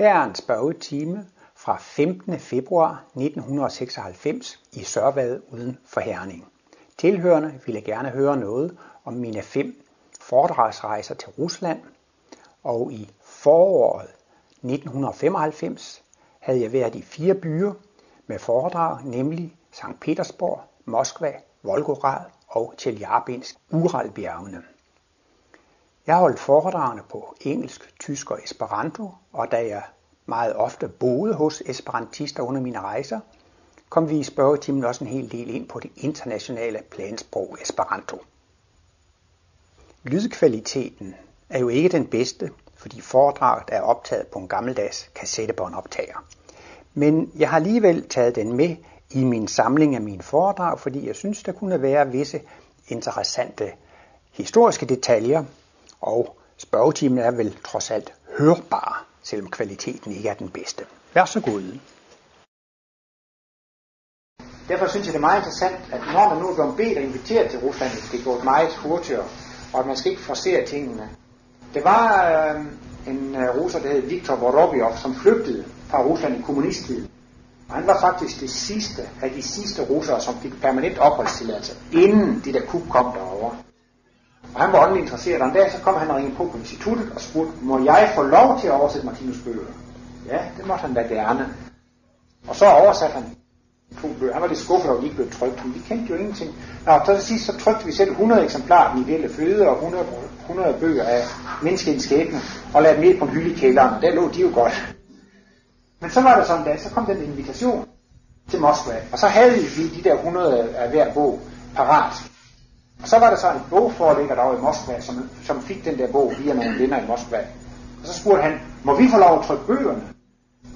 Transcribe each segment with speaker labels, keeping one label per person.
Speaker 1: Her er en spørgetime fra 15. februar 1996 i Sørvad uden for Herning. Tilhørende ville gerne høre noget om mine fem foredragsrejser til Rusland, og i foråret 1995 havde jeg været i fire byer med foredrag, nemlig St. Petersborg, Moskva, Volgograd og Tjeljabinsk Uralbjergene. Jeg har holdt foredragene på engelsk, tysk og esperanto, og da jeg meget ofte boede hos esperantister under mine rejser, kom vi i spørgetimen også en hel del ind på det internationale plansprog esperanto. Lydkvaliteten er jo ikke den bedste, fordi foredraget er optaget på en gammeldags kassettebåndoptager. Men jeg har alligevel taget den med i min samling af mine foredrag, fordi jeg synes, der kunne være visse interessante historiske detaljer, og spørgetimen er vel trods alt hørbar, selvom kvaliteten ikke er den bedste. Vær så god.
Speaker 2: Derfor synes jeg, det er meget interessant, at når man nu er blevet bedt og inviteret til Rusland, det går meget hurtigere, og at man skal ikke forsere tingene. Det var øh, en øh, russer, der hed Viktor Vorobyov, som flygtede fra Rusland i kommunisttiden. Og han var faktisk det sidste af de sidste russere, som fik permanent opholdstilladelse, inden de der kub kom derovre. Og han var åndelig interesseret, og en dag så kom han og ringede på på instituttet og spurgte, må jeg få lov til at oversætte Martinus bøger? Ja, det måtte han da gerne. Og så oversatte han to bøger. Han var lidt skuffet over, at de ikke blev trykt, men vi kendte jo ingenting. Nå, så til sidst så trykte vi selv 100 eksemplarer af den ideelle føde og 100, 100 bøger af menneskens skæbne og lagde dem ned på en hylde i kælderen, og der lå de jo godt. Men så var der sådan en dag, så kom den invitation til Moskva, og så havde vi de der 100 af hver bog parat. Så var der så en bogforlægger derovre i Moskva, som, som fik den der bog via nogle venner i Moskva. Og så spurgte han, må vi få lov at trykke bøgerne?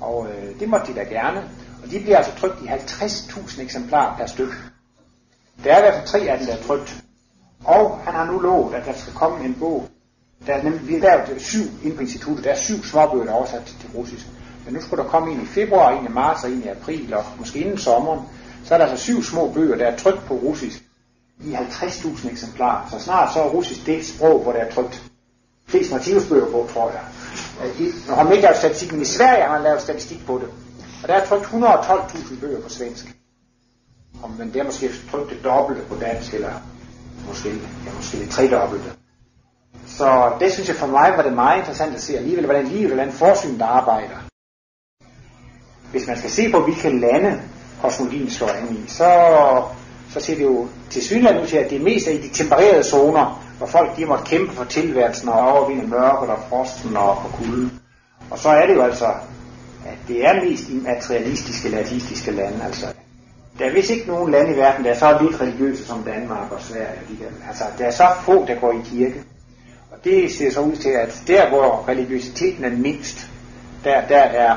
Speaker 2: Og øh, det måtte de da gerne. Og de bliver altså trykt i 50.000 eksemplarer per styk. Der er i hvert fald tre af dem, der er trykt. Og han har nu lovet, at der skal komme en bog. Der er nemlig, vi har lavet øh, syv inde på instituttet. Der er syv småbøger, der er oversat til russisk. Men nu skulle der komme en i februar, en i marts og en i april, og måske inden sommeren. Så er der altså syv små bøger, der er trykt på russisk i 50.000 eksemplarer. Så snart så er russisk det sprog, hvor der er trykt flest Martinusbøger på, tror jeg. Nu har man ikke lavet statistik, men i Sverige har man lavet statistik på det. Og der er trykt 112.000 bøger på svensk. Og, men det er måske trykt det dobbelte på dansk, eller måske, ja, måske det tredobbelte. Så det synes jeg for mig var det meget interessant at se alligevel, hvordan livet eller forsyn, der arbejder. Hvis man skal se på, hvilke lande kosmologien slår an i, så, så ser det jo til synligheden ud til, at det mest er i de tempererede zoner, hvor folk de måtte kæmpe for tilværelsen og overvinde mørket og frosten og, for kulden. Og så er det jo altså, at det er mest i materialistiske latistiske lande. Altså, der er vist ikke nogen lande i verden, der er så lidt religiøse som Danmark og Sverige. De der, altså, der er så få, der går i kirke. Og det ser så ud til, at der, hvor religiøsiteten er mindst, der, der er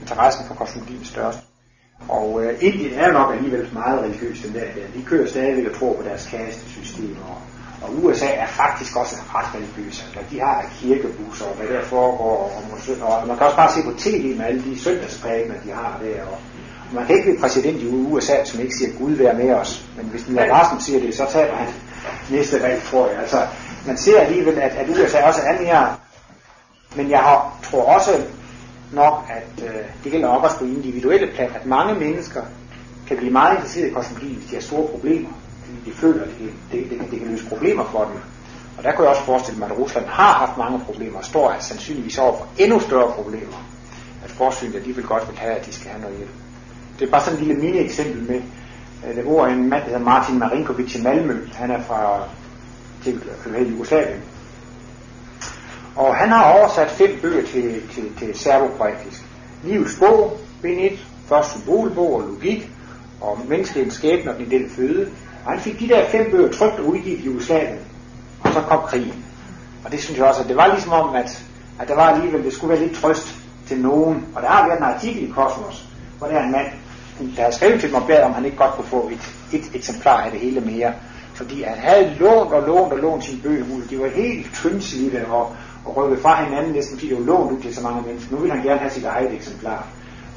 Speaker 2: interessen for kosmologien størst. Og øh, Indien er nok alligevel meget religiøst, den der. De kører stadigvæk og tror på deres kastesystem, og, og USA er faktisk også ret religiøse. Altså, de har kirkebusser, og hvad der foregår, og, og man kan også bare se på tv med alle de søndagsprægner, de har der, og, og man kan ikke blive præsident i USA, som ikke siger, Gud være med os. Men hvis den Larsen siger det, så taber han næste valg, tror jeg. Altså, man ser alligevel, at, at USA også er mere, men jeg har, tror også, nok, at øh, det gælder nok også på individuelle plan, at mange mennesker kan blive meget interesserede i kosmologi, hvis de har store problemer. Fordi de føler, at det, det, det, det kan løse problemer for dem. Og der kunne jeg også forestille mig, at Rusland har haft mange problemer, og står altså sandsynligvis over for endnu større problemer. At forsynet, de vil godt vil have, at de skal have noget hjælp. Det er bare sådan et lille mini-eksempel med, øh, det bor en mand, der hedder Martin Marinkovic i Malmø. Han er fra til, til Jugoslavien. Og han har oversat fem bøger til, til, til serbokroatisk. Livets bog, bind 1, først symbolbog og logik, og menneskelig skæbne og den del føde. Og han fik de der fem bøger trygt og udgivet i Jugoslavien. Og så kom krigen. Og det synes jeg også, at det var ligesom om, at, at der var alligevel, det skulle være lidt trøst til nogen. Og der har været en artikel i Kosmos, hvor der er en mand, der har skrevet til mig og om han ikke godt kunne få et, et eksemplar af det hele mere. Fordi han havde lånt og lånt og lånt sine bøger ud. De var helt tyndslidte og, og rykket fra hinanden, næsten fordi det var lånt ud til så mange mennesker. Nu vil han gerne have sit eget eksemplar.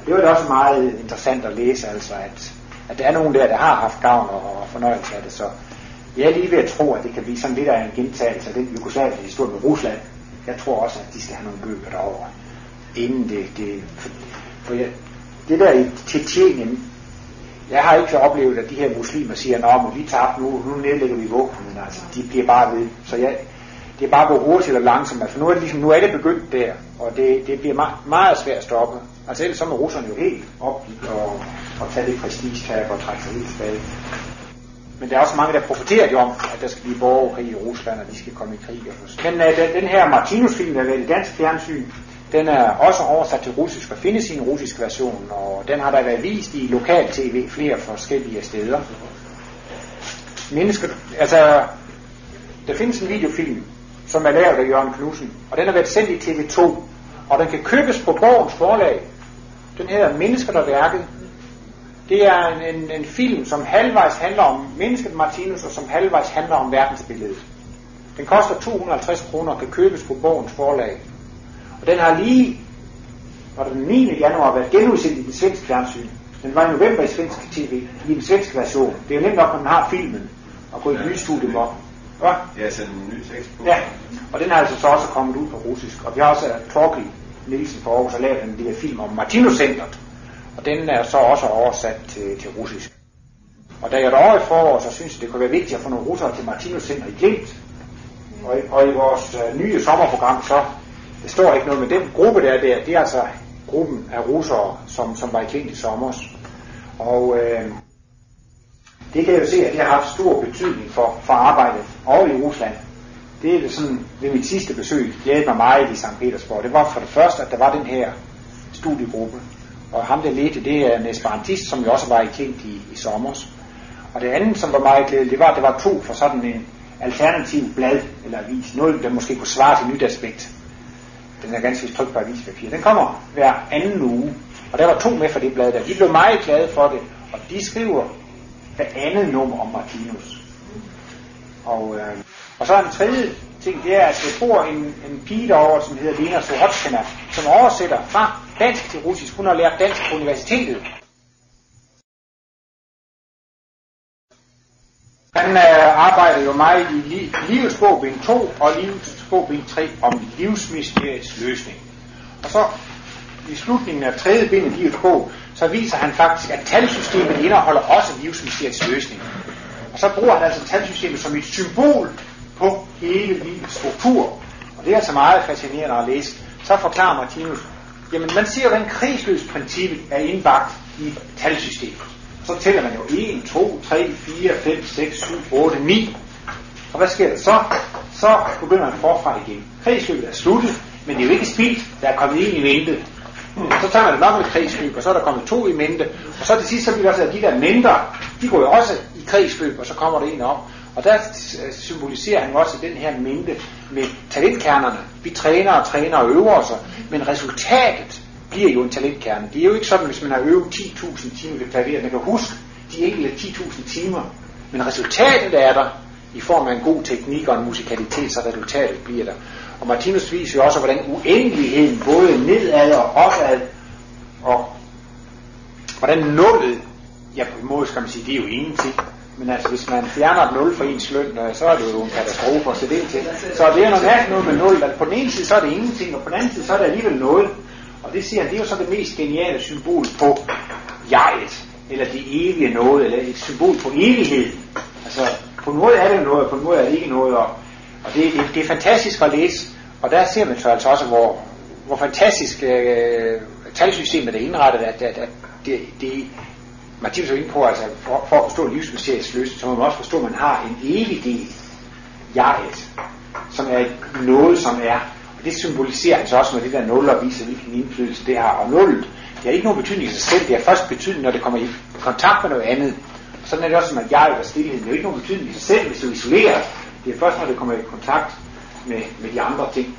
Speaker 2: Og det var da også meget interessant at læse, altså at, at der er nogen der, der har haft gavn og, og fornøjelse af det. Så jeg er lige ved at tro, at det kan blive sådan lidt af en gentagelse af den jugoslaviske historie med Rusland. Jeg tror også, at de skal have nogle bøger derovre. inden det, det for jeg, det der i Tietjenien, jeg har ikke oplevet, at de her muslimer siger, at vi tager nu, nu nedlægger vi våben, altså, de bliver bare ved. Så jeg, det er bare gået hurtigt eller langsomt, Altså nu er det, ligesom, nu er det begyndt der, og det, det bliver meget, meget svært at stoppe. Altså ellers så må russerne jo helt op og, og tage det prestigetab og trække sig helt tilbage. Men der er også mange, der profiterer jo om, at der skal blive borgerkrig i Rusland, og de skal komme i krig. Og Men uh, den, den her Martinus-film, der er i dansk fjernsyn, den er også oversat til russisk og findes i en russisk version, og den har der været vist i lokal tv flere forskellige steder. Mennesker, altså, der findes en videofilm, som er lavet af Jørgen Knudsen, og den har været sendt i TV2, og den kan købes på Borgens forlag. Den hedder Mennesker, der værket. Det er en, en, en film, som halvvejs handler om mennesket Martinus, og som halvvejs handler om verdensbilledet. Den koster 250 kroner og kan købes på Borgens forlag. Og den har lige, var den 9. januar, været genudsendt i den svenske fjernsyn. Den var i november i svensk tv, i den svenske version. Det er jo nemt nok, når man har filmen, og gå i et nyt studie op.
Speaker 3: Ja, ja så en ny tekst på.
Speaker 2: Ja, og den er altså så også kommet ud på russisk. Og vi har også Torki Nielsen for Aarhus, og lavet en lille film om Martinus Centeret. Og den er så også oversat til, til russisk. Og da jeg er over i forår, så synes jeg, det kunne være vigtigt at få nogle russere til Martinus Center i Klint. Og, og i vores uh, nye sommerprogram, så det står ikke noget, men den gruppe, der er der, det er altså gruppen af russere, som, som var i Klint i sommer. Og øh, det kan jeg jo se, at det har haft stor betydning for, for arbejdet over i Rusland. Det er sådan, ved mit sidste besøg, glædede mig meget i St. Petersborg. Det var for det første, at der var den her studiegruppe. Og ham der ledte, det er en esperantist, som jo også var i Klint i, i sommer. Og det andet, som var meget glædeligt, det var, at der var to for sådan en alternativ blad eller avis. Noget, der måske kunne svare til nyt aspekt. Den er ganske trygt på avispapir. Den kommer hver anden uge. Og der var to med for det blad der. De blev meget glade for det. Og de skriver af andet nummer om Martinus. Og, øh, og så en tredje ting, det er, at der bor en, en pige derovre, som hedder Lena Sorotskina, som oversætter fra dansk til russisk. Hun har lært dansk på universitetet. Han øh, arbejder jo meget i li- Livets bog, bind 2 og Livets bog, bind 3 om livsmysteriets løsning. Og så i slutningen af tredje bind i Livets bog, så viser han faktisk, at talsystemet indeholder også livsmysteriets løsning. Og så bruger han altså talsystemet som et symbol på hele livets struktur. Og det er altså meget fascinerende at læse. Så forklarer Martinus, jamen man siger, hvordan kredsløbsprincippet er indbagt i talsystemet. Så tæller man jo 1, 2, 3, 4, 5, 6, 7, 8, 9. Og hvad sker der så? Så begynder man forfra igen. Kredsløbet er sluttet, men det er jo ikke spildt. Der er kommet en i ventet. Så tager man nok med kredsløb, og så er der kommet to i mente. Og så til sidst, så bliver der også, at de der mindre, de går jo også i kredsløb, og så kommer der en op. Og der symboliserer han også den her mente med talentkernerne. Vi træner og træner og øver os, men resultatet bliver jo en talentkerne. Det er jo ikke sådan, hvis man har øvet 10.000 timer ved klaver, man kan huske de enkelte 10.000 timer. Men resultatet er der i form af en god teknik og en musikalitet, så resultatet bliver der. Og Martinus viser jo også, hvordan uendeligheden både nedad og opad, og hvordan nullet, ja på en måde skal man sige, det er jo ingenting. Men altså, hvis man fjerner et nul for ens løn, øh, så er det jo en katastrofe at sætte ind til. Så det er noget mærkeligt noget med nul, At på den ene side, så er det ingenting, og på den anden side, så er det alligevel noget. Og det siger han, det er jo så det mest geniale symbol på jeget, eller det evige noget, eller et symbol på evighed. Altså, på en måde er det noget, og på en måde er det ikke noget, og, og det, det, det er fantastisk at læse. Og der ser man så altså også, hvor, hvor fantastisk øh, talsystemet er indrettet, at, at, at det, det Martinus er inde på, altså for, for at forstå livsmysteriets løsning, så må man også forstå, at man har en evig del, jeget, som er noget, som er Og det symboliserer han så også med det der nul og viser, hvilken indflydelse det har. Og nullet, det har ikke nogen betydning i sig selv, det har først betydning, når det kommer i kontakt med noget andet. Og sådan er det også med jeg og stillheden. Det har ikke nogen betydning i sig selv, hvis du isolerer. Det er først, når det kommer i kontakt med, med de andre ting.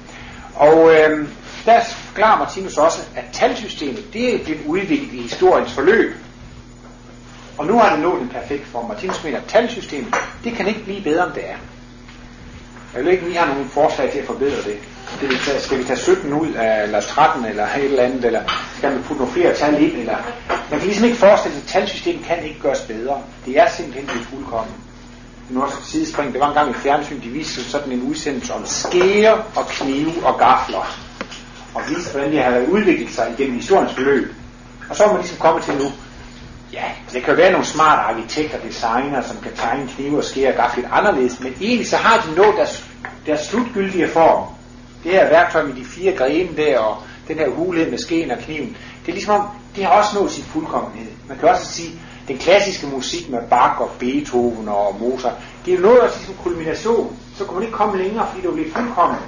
Speaker 2: Og øh, der forklarer Martinus også, at talsystemet, det er blevet udviklet i historiens forløb. Og nu har det nået en perfekt form. Martinus mener, at talsystemet, det kan ikke blive bedre, end det er. Jeg vil ikke, om I har forslag til at forbedre det. det vi tage, skal vi tage 17 ud af, eller 13, eller et eller andet, eller skal vi putte nogle flere tal ind, eller... Man kan ligesom ikke forestille sig, at talsystemet kan ikke gøres bedre. Det er simpelthen det fuldkommen. Nu også sidespring. Det var engang i fjernsyn, de viste sådan en udsendelse om skære og knive og gafler. og viste, hvordan de har udviklet sig igennem historiens forløb. Og så er man ligesom kommet til nu, ja, det kan være nogle smarte arkitekter og designer, som kan tegne knive og skære og gafler lidt anderledes, men egentlig så har de nået deres, deres slutgyldige form. Det her værktøj med de fire grene der, og den her hulhed med skeen og kniven, det er ligesom om, det har også nået sin fuldkommenhed. Man kan også sige, den klassiske musik med Bach og Beethoven og Mozart, det er jo noget også ligesom kulmination. Så kunne man ikke komme længere, fordi det var blev fuldkommen.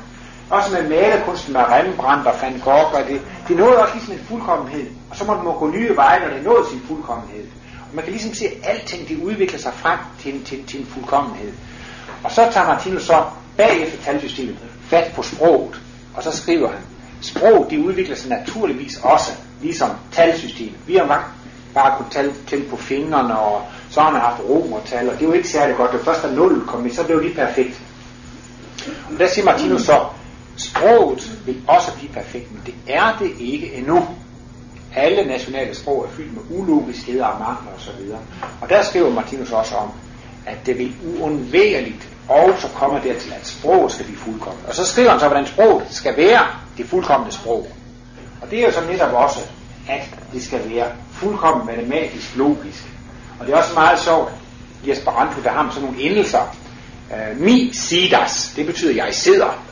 Speaker 2: Også med malerkunsten med Rembrandt og Van Gogh, og det, det nåede også ligesom en fuldkommenhed. Og så må man gå nye veje, når det nåede sin fuldkommenhed. Og man kan ligesom se, at alting det udvikler sig frem til, til, til en fuldkommenhed. Og så tager Martinus så bagefter talsystemet fat på sproget, og så skriver han, sprog det udvikler sig naturligvis også, ligesom talsystemet. Vi har bare kunne tælle, tælle på fingrene, og så har man haft romertal, og det var ikke særlig godt. Det først er 0 kom så blev det perfekt. Og der siger Martinus så, Sproget vil også blive perfekt, men det er det ikke endnu. Alle nationale sprog er fyldt med ulogiskheder og mangler osv. Og der skriver Martinus også om, at det vil uundværligt også komme dertil, at sproget skal blive fuldkommen. Og så skriver han så, hvordan sproget skal være det fuldkommende sprog. Og det er jo så netop også, at det skal være fuldkommen matematisk logisk. Og det er også meget sjovt, i Esperanto, der har man sådan nogle endelser. Uh, mi sidas, det betyder, jeg sidder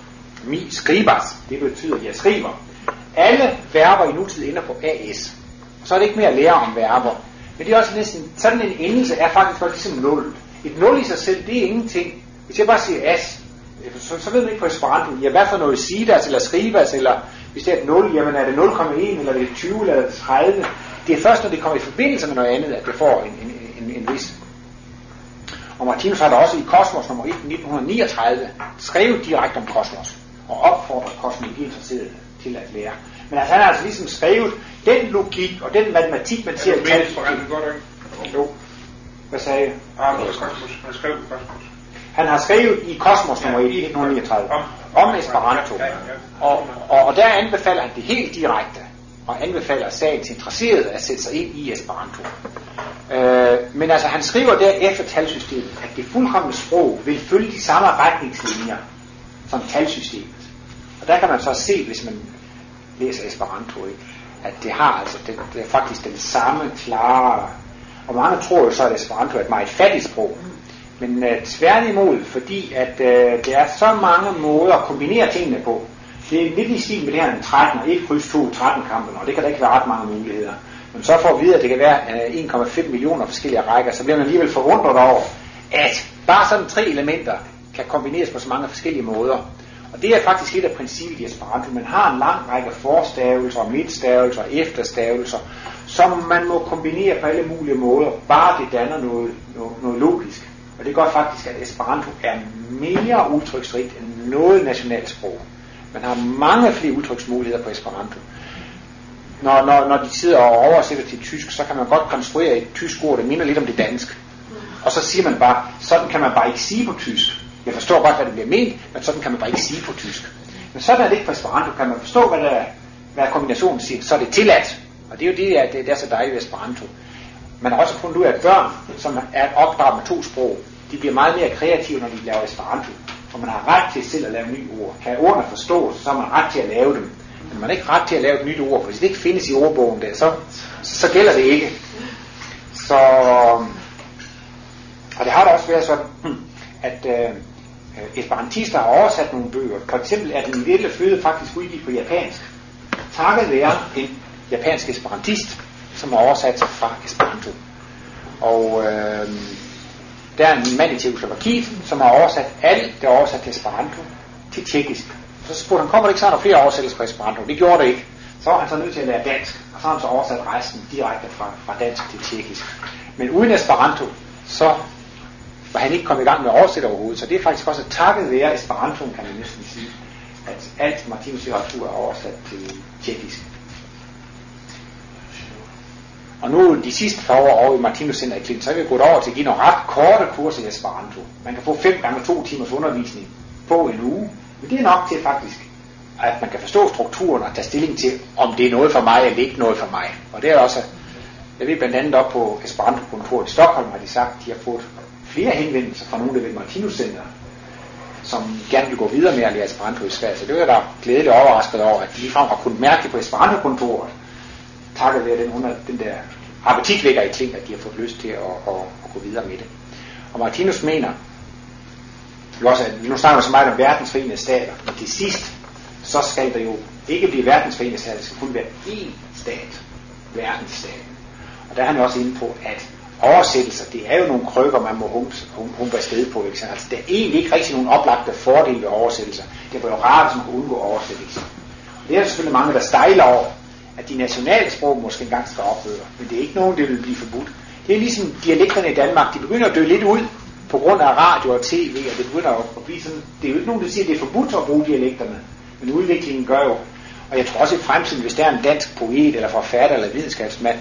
Speaker 2: mi skribas, det betyder, jeg skriver. Alle verber i nutid ender på as. Så er det ikke mere at lære om verber. Men det er også næsten, sådan en endelse er faktisk også ligesom nul. Et nul i sig selv, det er ingenting. Hvis jeg bare siger as, øh, så, så ved man ikke på Esperanto, ja, hvad for noget sidas eller skribas, eller hvis det er et 0, jamen er det 0,1, eller er det 20, eller er det 30. Det er først, når det kommer i forbindelse med noget andet, at det får en, en, en, en vis og Martinus har da også i Kosmos nummer 1 1939 skrevet direkte om kosmos og opfordrer kosmologiinteresserede til at lære. Men altså, han har altså ligesom skrevet den logik og den matematik, man siger...
Speaker 3: Er det godt, ikke?
Speaker 2: Jo. Hvad sagde jeg?
Speaker 3: Ah, Kosmos. Han skrev Kosmos.
Speaker 2: Han har skrevet i Kosmos nummer 1 i 1939 om, om Esperanto. Og, og, og der anbefaler han det helt direkte og anbefaler sagens interesserede at sætte sig ind i Esperanto. Øh, men altså han skriver der efter talsystemet, at det fuldkommende sprog vil følge de samme retningslinjer som talsystemet. Og der kan man så se, hvis man læser Esperanto, ikke? at det har altså det, det er faktisk den samme klare, og mange tror jo så, at Esperanto er et meget fattigt sprog. Men øh, tværtimod, fordi at øh, der er så mange måder at kombinere tingene på. Det er lidt i stil med det her 13 og 1 kryds 2 13 kampen, og det kan der ikke være ret mange muligheder. Men så får vi vide, at det kan være 1,5 øh, millioner forskellige rækker, så bliver man alligevel forundret over, at bare sådan tre elementer kan kombineres på så mange forskellige måder. Og det er faktisk et af princippet i Esperanto. Man har en lang række forstavelser, midtstavelser, efterstavelser, som man må kombinere på alle mulige måder, bare det danner noget, noget, noget logisk. Og det gør faktisk, at Esperanto er mere udtryksrigt end noget nationalt sprog. Man har mange flere udtryksmuligheder på Esperanto. Når, når, når de sidder og oversætter til tysk, så kan man godt konstruere et tysk ord, der minder lidt om det dansk. Og så siger man bare, sådan kan man bare ikke sige på tysk. Jeg forstår godt, hvad det bliver ment, men sådan kan man bare ikke sige på tysk. Men sådan er det ikke på Esperanto. Kan man forstå, hvad, der, hvad kombinationen siger, så er det tilladt. Og det er jo det, at det, det er så dejligt ved Esperanto. Man har også fundet ud af, at børn, som er opdraget med to sprog, de bliver meget mere kreative, når de laver Esperanto. For man har ret til selv at lave nye ord. Kan ordene forstås, så har man ret til at lave dem. Men man har ikke ret til at lave et nyt ord, for hvis det ikke findes i ordbogen der, så, så gælder det ikke. Så, og det har da også været sådan, hmm, at øh, esperantister har oversat nogle bøger. For eksempel er den lille føde faktisk udgivet på japansk. Takket være en japansk esperantist, som har oversat sig fra Esperanto. Og øh, der er en mand i Tjekoslovakiet, som har oversat alt, der er oversat til Esperanto, til tjekkisk. Så spurgte han, kommer det ikke snart flere oversættelser på Esperanto? Det gjorde det ikke. Så var han så nødt til at lære dansk, og så har han så oversat resten direkte fra, fra dansk til tjekkisk. Men uden Esperanto, så var han ikke kommet i gang med at oversætte overhovedet. Så det er faktisk også takket være Esperanto, kan man næsten sige, at alt Martinus litteratur er oversat til tjekkisk. Og nu de sidste par år over i Martinus Center i Klint, så er vi gået over til at give nogle ret korte kurser i Esperanto. Man kan få 5 gange 2 timers undervisning på en uge. Men det er nok til faktisk, at man kan forstå strukturen og tage stilling til, om det er noget for mig eller ikke noget for mig. Og det er også, jeg ved blandt andet op på Esperanto-kontoret i Stockholm, har de sagt, at de har fået flere henvendelser fra nogle, der ved Martinus Center. som gerne vil gå videre med at lære Esperanto i Sverige. Så det var jeg da glædeligt overrasket over, at de ligefrem har kunnet mærke det på Esperanto-kontoret, takket være den, under, den der appetitvækker i ting, at de har fået lyst til at, at, at gå videre med det. Og Martinus mener, også, at nu snakker vi så meget om verdensforenede stater, men til sidst, så skal der jo ikke blive verdensforenede stater, det skal kun være én stat, verdensstaten. Og der er han også inde på, at oversættelser, det er jo nogle krykker, man må humpe, humpe afsted på. Ikke? Altså, der er egentlig ikke rigtig nogen oplagte fordele ved oversættelser. Det er jo rart, at man kan undgå oversættelser. Og det er der selvfølgelig mange, der stejler over, at de nationale sprog måske engang skal ophøre. Men det er ikke nogen, det vil blive forbudt. Det er ligesom dialekterne i Danmark, de begynder at dø lidt ud på grund af radio og tv, og det begynder at blive sådan, det er jo ikke nogen, der siger, at det er forbudt at bruge dialekterne. Men udviklingen gør jo, og jeg tror også i fremtiden, hvis der er en dansk poet eller forfatter eller videnskabsmand,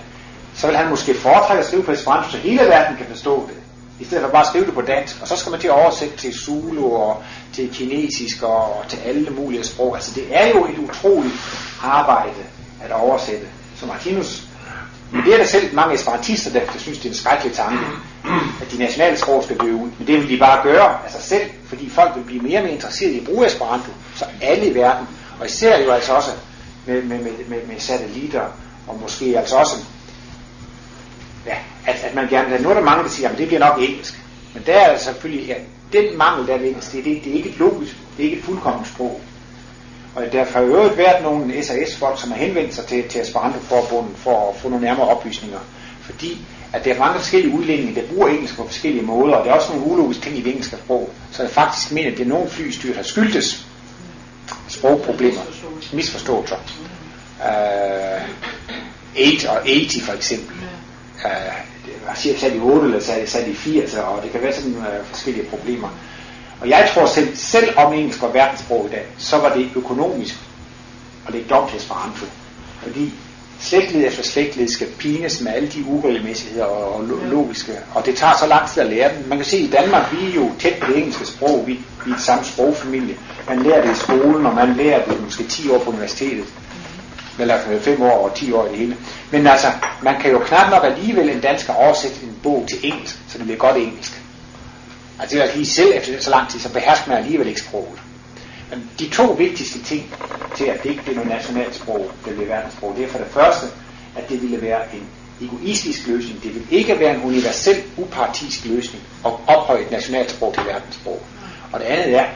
Speaker 2: så vil han måske foretrække at skrive på Esperanto, så hele verden kan forstå det. I stedet for bare at skrive det på dansk. Og så skal man til at oversætte til Zulu og til kinesisk og, og til alle mulige sprog. Altså det er jo et utroligt arbejde at oversætte. Så Martinus, men det er der selv mange esperantister, der, der synes, det er en skrækkelig tanke, at de nationale sprog skal dø ud. Men det vil de bare gøre af sig selv, fordi folk vil blive mere og mere interesserede i at bruge Esperanto. Så alle i verden, og især jo altså også med, med, med, med, med satellitter, og måske altså også ja, at, at man gerne. Nu er der mange, der siger, at det bliver nok engelsk. Men der er altså selvfølgelig, ja, den mangel, der er ved engelsk, det, det, det er ikke et logisk, det er ikke et fuldkommen sprog. Og der har jo øvrigt været nogle SAS-folk, som har henvendt sig til, til Esperanto-forbundet for at få nogle nærmere oplysninger. Fordi at der er mange forskellige udlændinge, der bruger engelsk på forskellige måder, og der er også nogle ulogiske ting i det engelske sprog. Så jeg faktisk mener, at det er nogle flystyr, der skyldtes sprogproblemer, misforståelser. Øh, uh, 8 og 80 for eksempel Uh, jeg siger at i 8 eller sat, i 80, og det kan være sådan uh, forskellige problemer. Og jeg tror selv, selv om engelsk var verdenssprog i dag, så var det økonomisk at lægge dom til Esperanto. Fordi slægtled efter slægtled skal pines med alle de uregelmæssigheder og, og logiske, og det tager så lang tid at lære den. Man kan se, at i Danmark, vi er jo tæt på det engelske sprog, vi, vi er et samme sprogfamilie. Man lærer det i skolen, og man lærer det måske 10 år på universitetet eller 5 år og 10 år i det hele. Men altså, man kan jo knap nok alligevel en dansker oversætte en bog til engelsk, så det bliver godt engelsk. Altså det er lige selv efter så lang tid, så behersker man alligevel ikke sproget. Men de to vigtigste ting til, at det ikke bliver noget nationalt sprog, det bliver verdenssprog, det er for det første, at det ville være en egoistisk løsning. Det vil ikke være en universel, upartisk løsning at ophøje et nationalt sprog til verdenssprog. Og det andet er,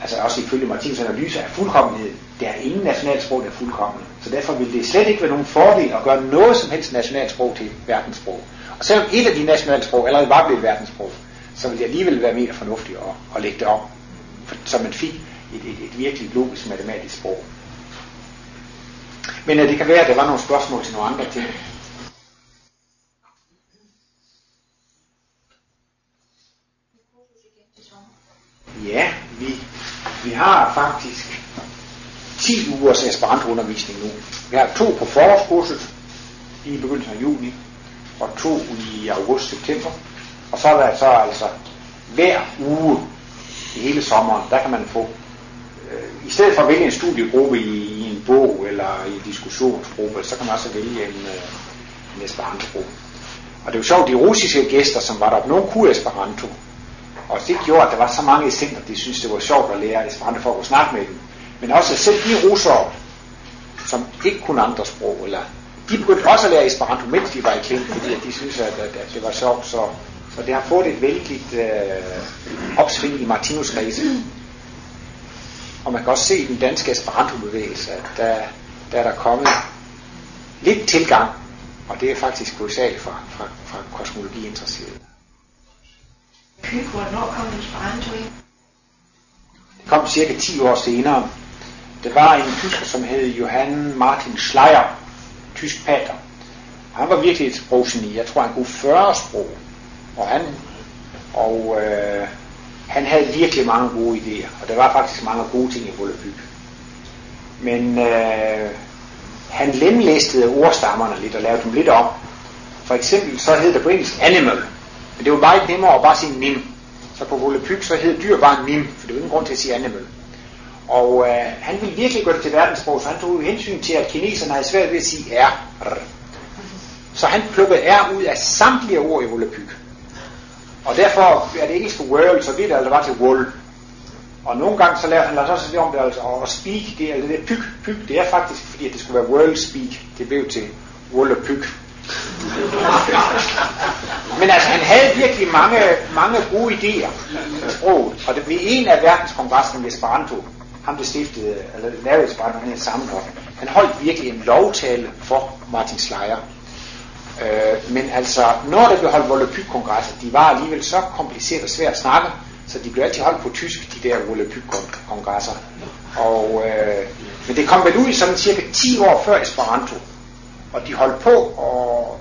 Speaker 2: altså også ifølge Martins analyse af fuldkommenhed, der er ingen nationalsprog, der er fuldkommende. Så derfor vil det slet ikke være nogen fordel at gøre noget som helst nationalsprog til verdenssprog. Og selvom et af de nationalsprog allerede var blevet verdenssprog, så ville det alligevel være mere fornuftigt at, at lægge det om, så man fik et, et, et virkelig logisk matematisk sprog. Men ja, det kan være, at der var nogle spørgsmål til nogle andre ting. Ja, vi, vi har faktisk 10 ugers Esperanto-undervisning nu. Vi har to på forårskurset i begyndelsen af juni, og to i august-september. Og så er der så altså hver uge i hele sommeren, der kan man få, øh, i stedet for at vælge en studiegruppe i, i en bog eller i en diskussionsgruppe, så kan man også vælge en, øh, en esperantogruppe. Og det er jo sjovt, de russiske gæster, som var der, nogen kunne Esperanto, og det gjorde, at der var så mange i center, de synes det var sjovt at lære Esperanto for at kunne snakke med dem. Men også selv de russere, som ikke kunne andre sprog, eller de begyndte også at lære Esperanto, mens de var i klink, fordi de synes, at, at, at det var sjovt. Så, så det har fået et vældigt øh, opsving i Martinus kredse. Og man kan også se i den danske Esperanto-bevægelse, at der, der er der kommet lidt tilgang, og det er faktisk hovedsageligt fra, fra, fra kosmologi-interesserede.
Speaker 4: Hvornår kom Esperanto ind?
Speaker 2: Det kom cirka 10 år senere. Det var en tysker, som hed Johann Martin Schleier, tysk pater. Han var virkelig et sproggeni. Jeg tror, han kunne 40 sprog. Og han, og, øh, han havde virkelig mange gode idéer, og der var faktisk mange gode ting i Vollebyg. Men øh, han lemlæstede ordstammerne lidt og lavede dem lidt om. For eksempel så hed det på engelsk animal, men det var meget nemmere at bare sige nim. Så på Volapyk så hed dyr bare nim, for det var ingen grund til at sige animal. Og øh, han ville virkelig gøre det til verdenssprog, så han tog hensyn til, at kineserne havde svært ved at sige R. Så han plukkede R ud af samtlige ord i Volapyk. Og derfor er det engelske world så vidt, altså var til wool. Og nogle gange så lærte han altså også lidt om det, altså, og speak, det er det pyg, pyg, det er faktisk, fordi det skulle være world speak, det blev til world pyg. Men altså, han havde virkelig mange, mange gode idéer i sproget, og det, blev en af verdenskongressen med Esperanto, ham der stiftede, eller lavede Esperanto, han hed Sammenhoff, han holdt virkelig en lovtale for Martin Schleyer. Øh, men altså, når der blev holdt Volapyk-kongresser, de var alligevel så kompliceret og svært at snakke, så de blev altid holdt på tysk, de der Volapyk-kongresser. Og, øh, men det kom vel ud i sådan cirka 10 år før Esperanto. Og de holdt på, og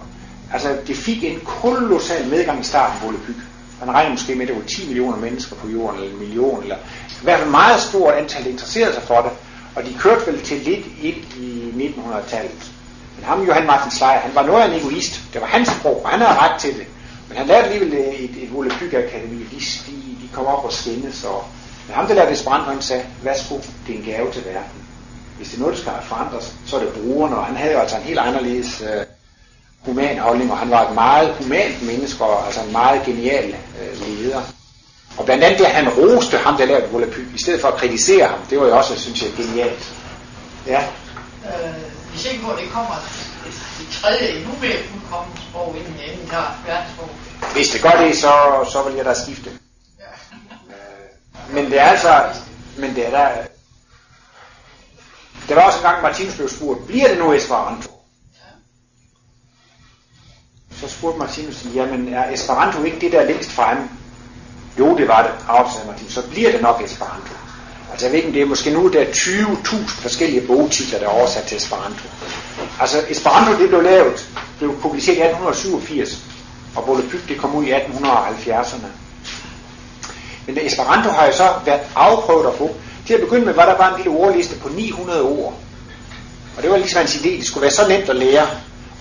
Speaker 2: altså, det fik en kolossal medgang i starten, Volapyk. Man regner måske med, at det var 10 millioner mennesker på jorden, eller en million, eller i hvert fald meget stort antal, der interesserede sig for det. Og de kørte vel til lidt ind i 1900-tallet. Men ham, Johan Martin Slejer, han var noget af en egoist. Det var hans sprog, og han havde ret til det. Men han lavede alligevel øh, et, et Volapyk Akademi. De, de, de kom op og skændes. Og, men ham, der lavede Esperanto, han sagde, værsgo, det er en gave til verden. Hvis det er noget, der skal forandres, så er det brugerne. Og han havde jo altså en helt anderledes øh, human holdning, og han var et meget humant menneske, og altså en meget genial øh, leder. Og blandt andet, at han roste ham, der lavede Volapyk, i stedet for at kritisere ham. Det var jo også, synes jeg, genialt. Ja.
Speaker 4: Øh, vi er sikre på, at det kommer et, tredje, endnu mere fuldkommen sprog, inden jeg enden tager verdenssprog.
Speaker 2: Hvis det gør det, så, så vil jeg da skifte.
Speaker 4: Ja.
Speaker 2: Øh, men det er altså, men det er der, der var også en gang, Martinus blev spurgt, bliver det nu Esperanto? Så spurgte Martinus, jamen er Esperanto ikke det, der er længst fremme? Jo, det var det, afsagde Martinus. Så bliver det nok Esperanto. Altså jeg ved ikke, det er måske nu, der er 20.000 forskellige bogtitler, der er oversat til Esperanto. Altså Esperanto, det blev lavet, blev publiceret i 1887, og Volapyk, det kom ud i 1870'erne. Men Esperanto har jo så været afprøvet at få. Til at begynde med var der bare en lille ordliste på 900 ord. Og det var ligesom hans idé, det skulle være så nemt at lære.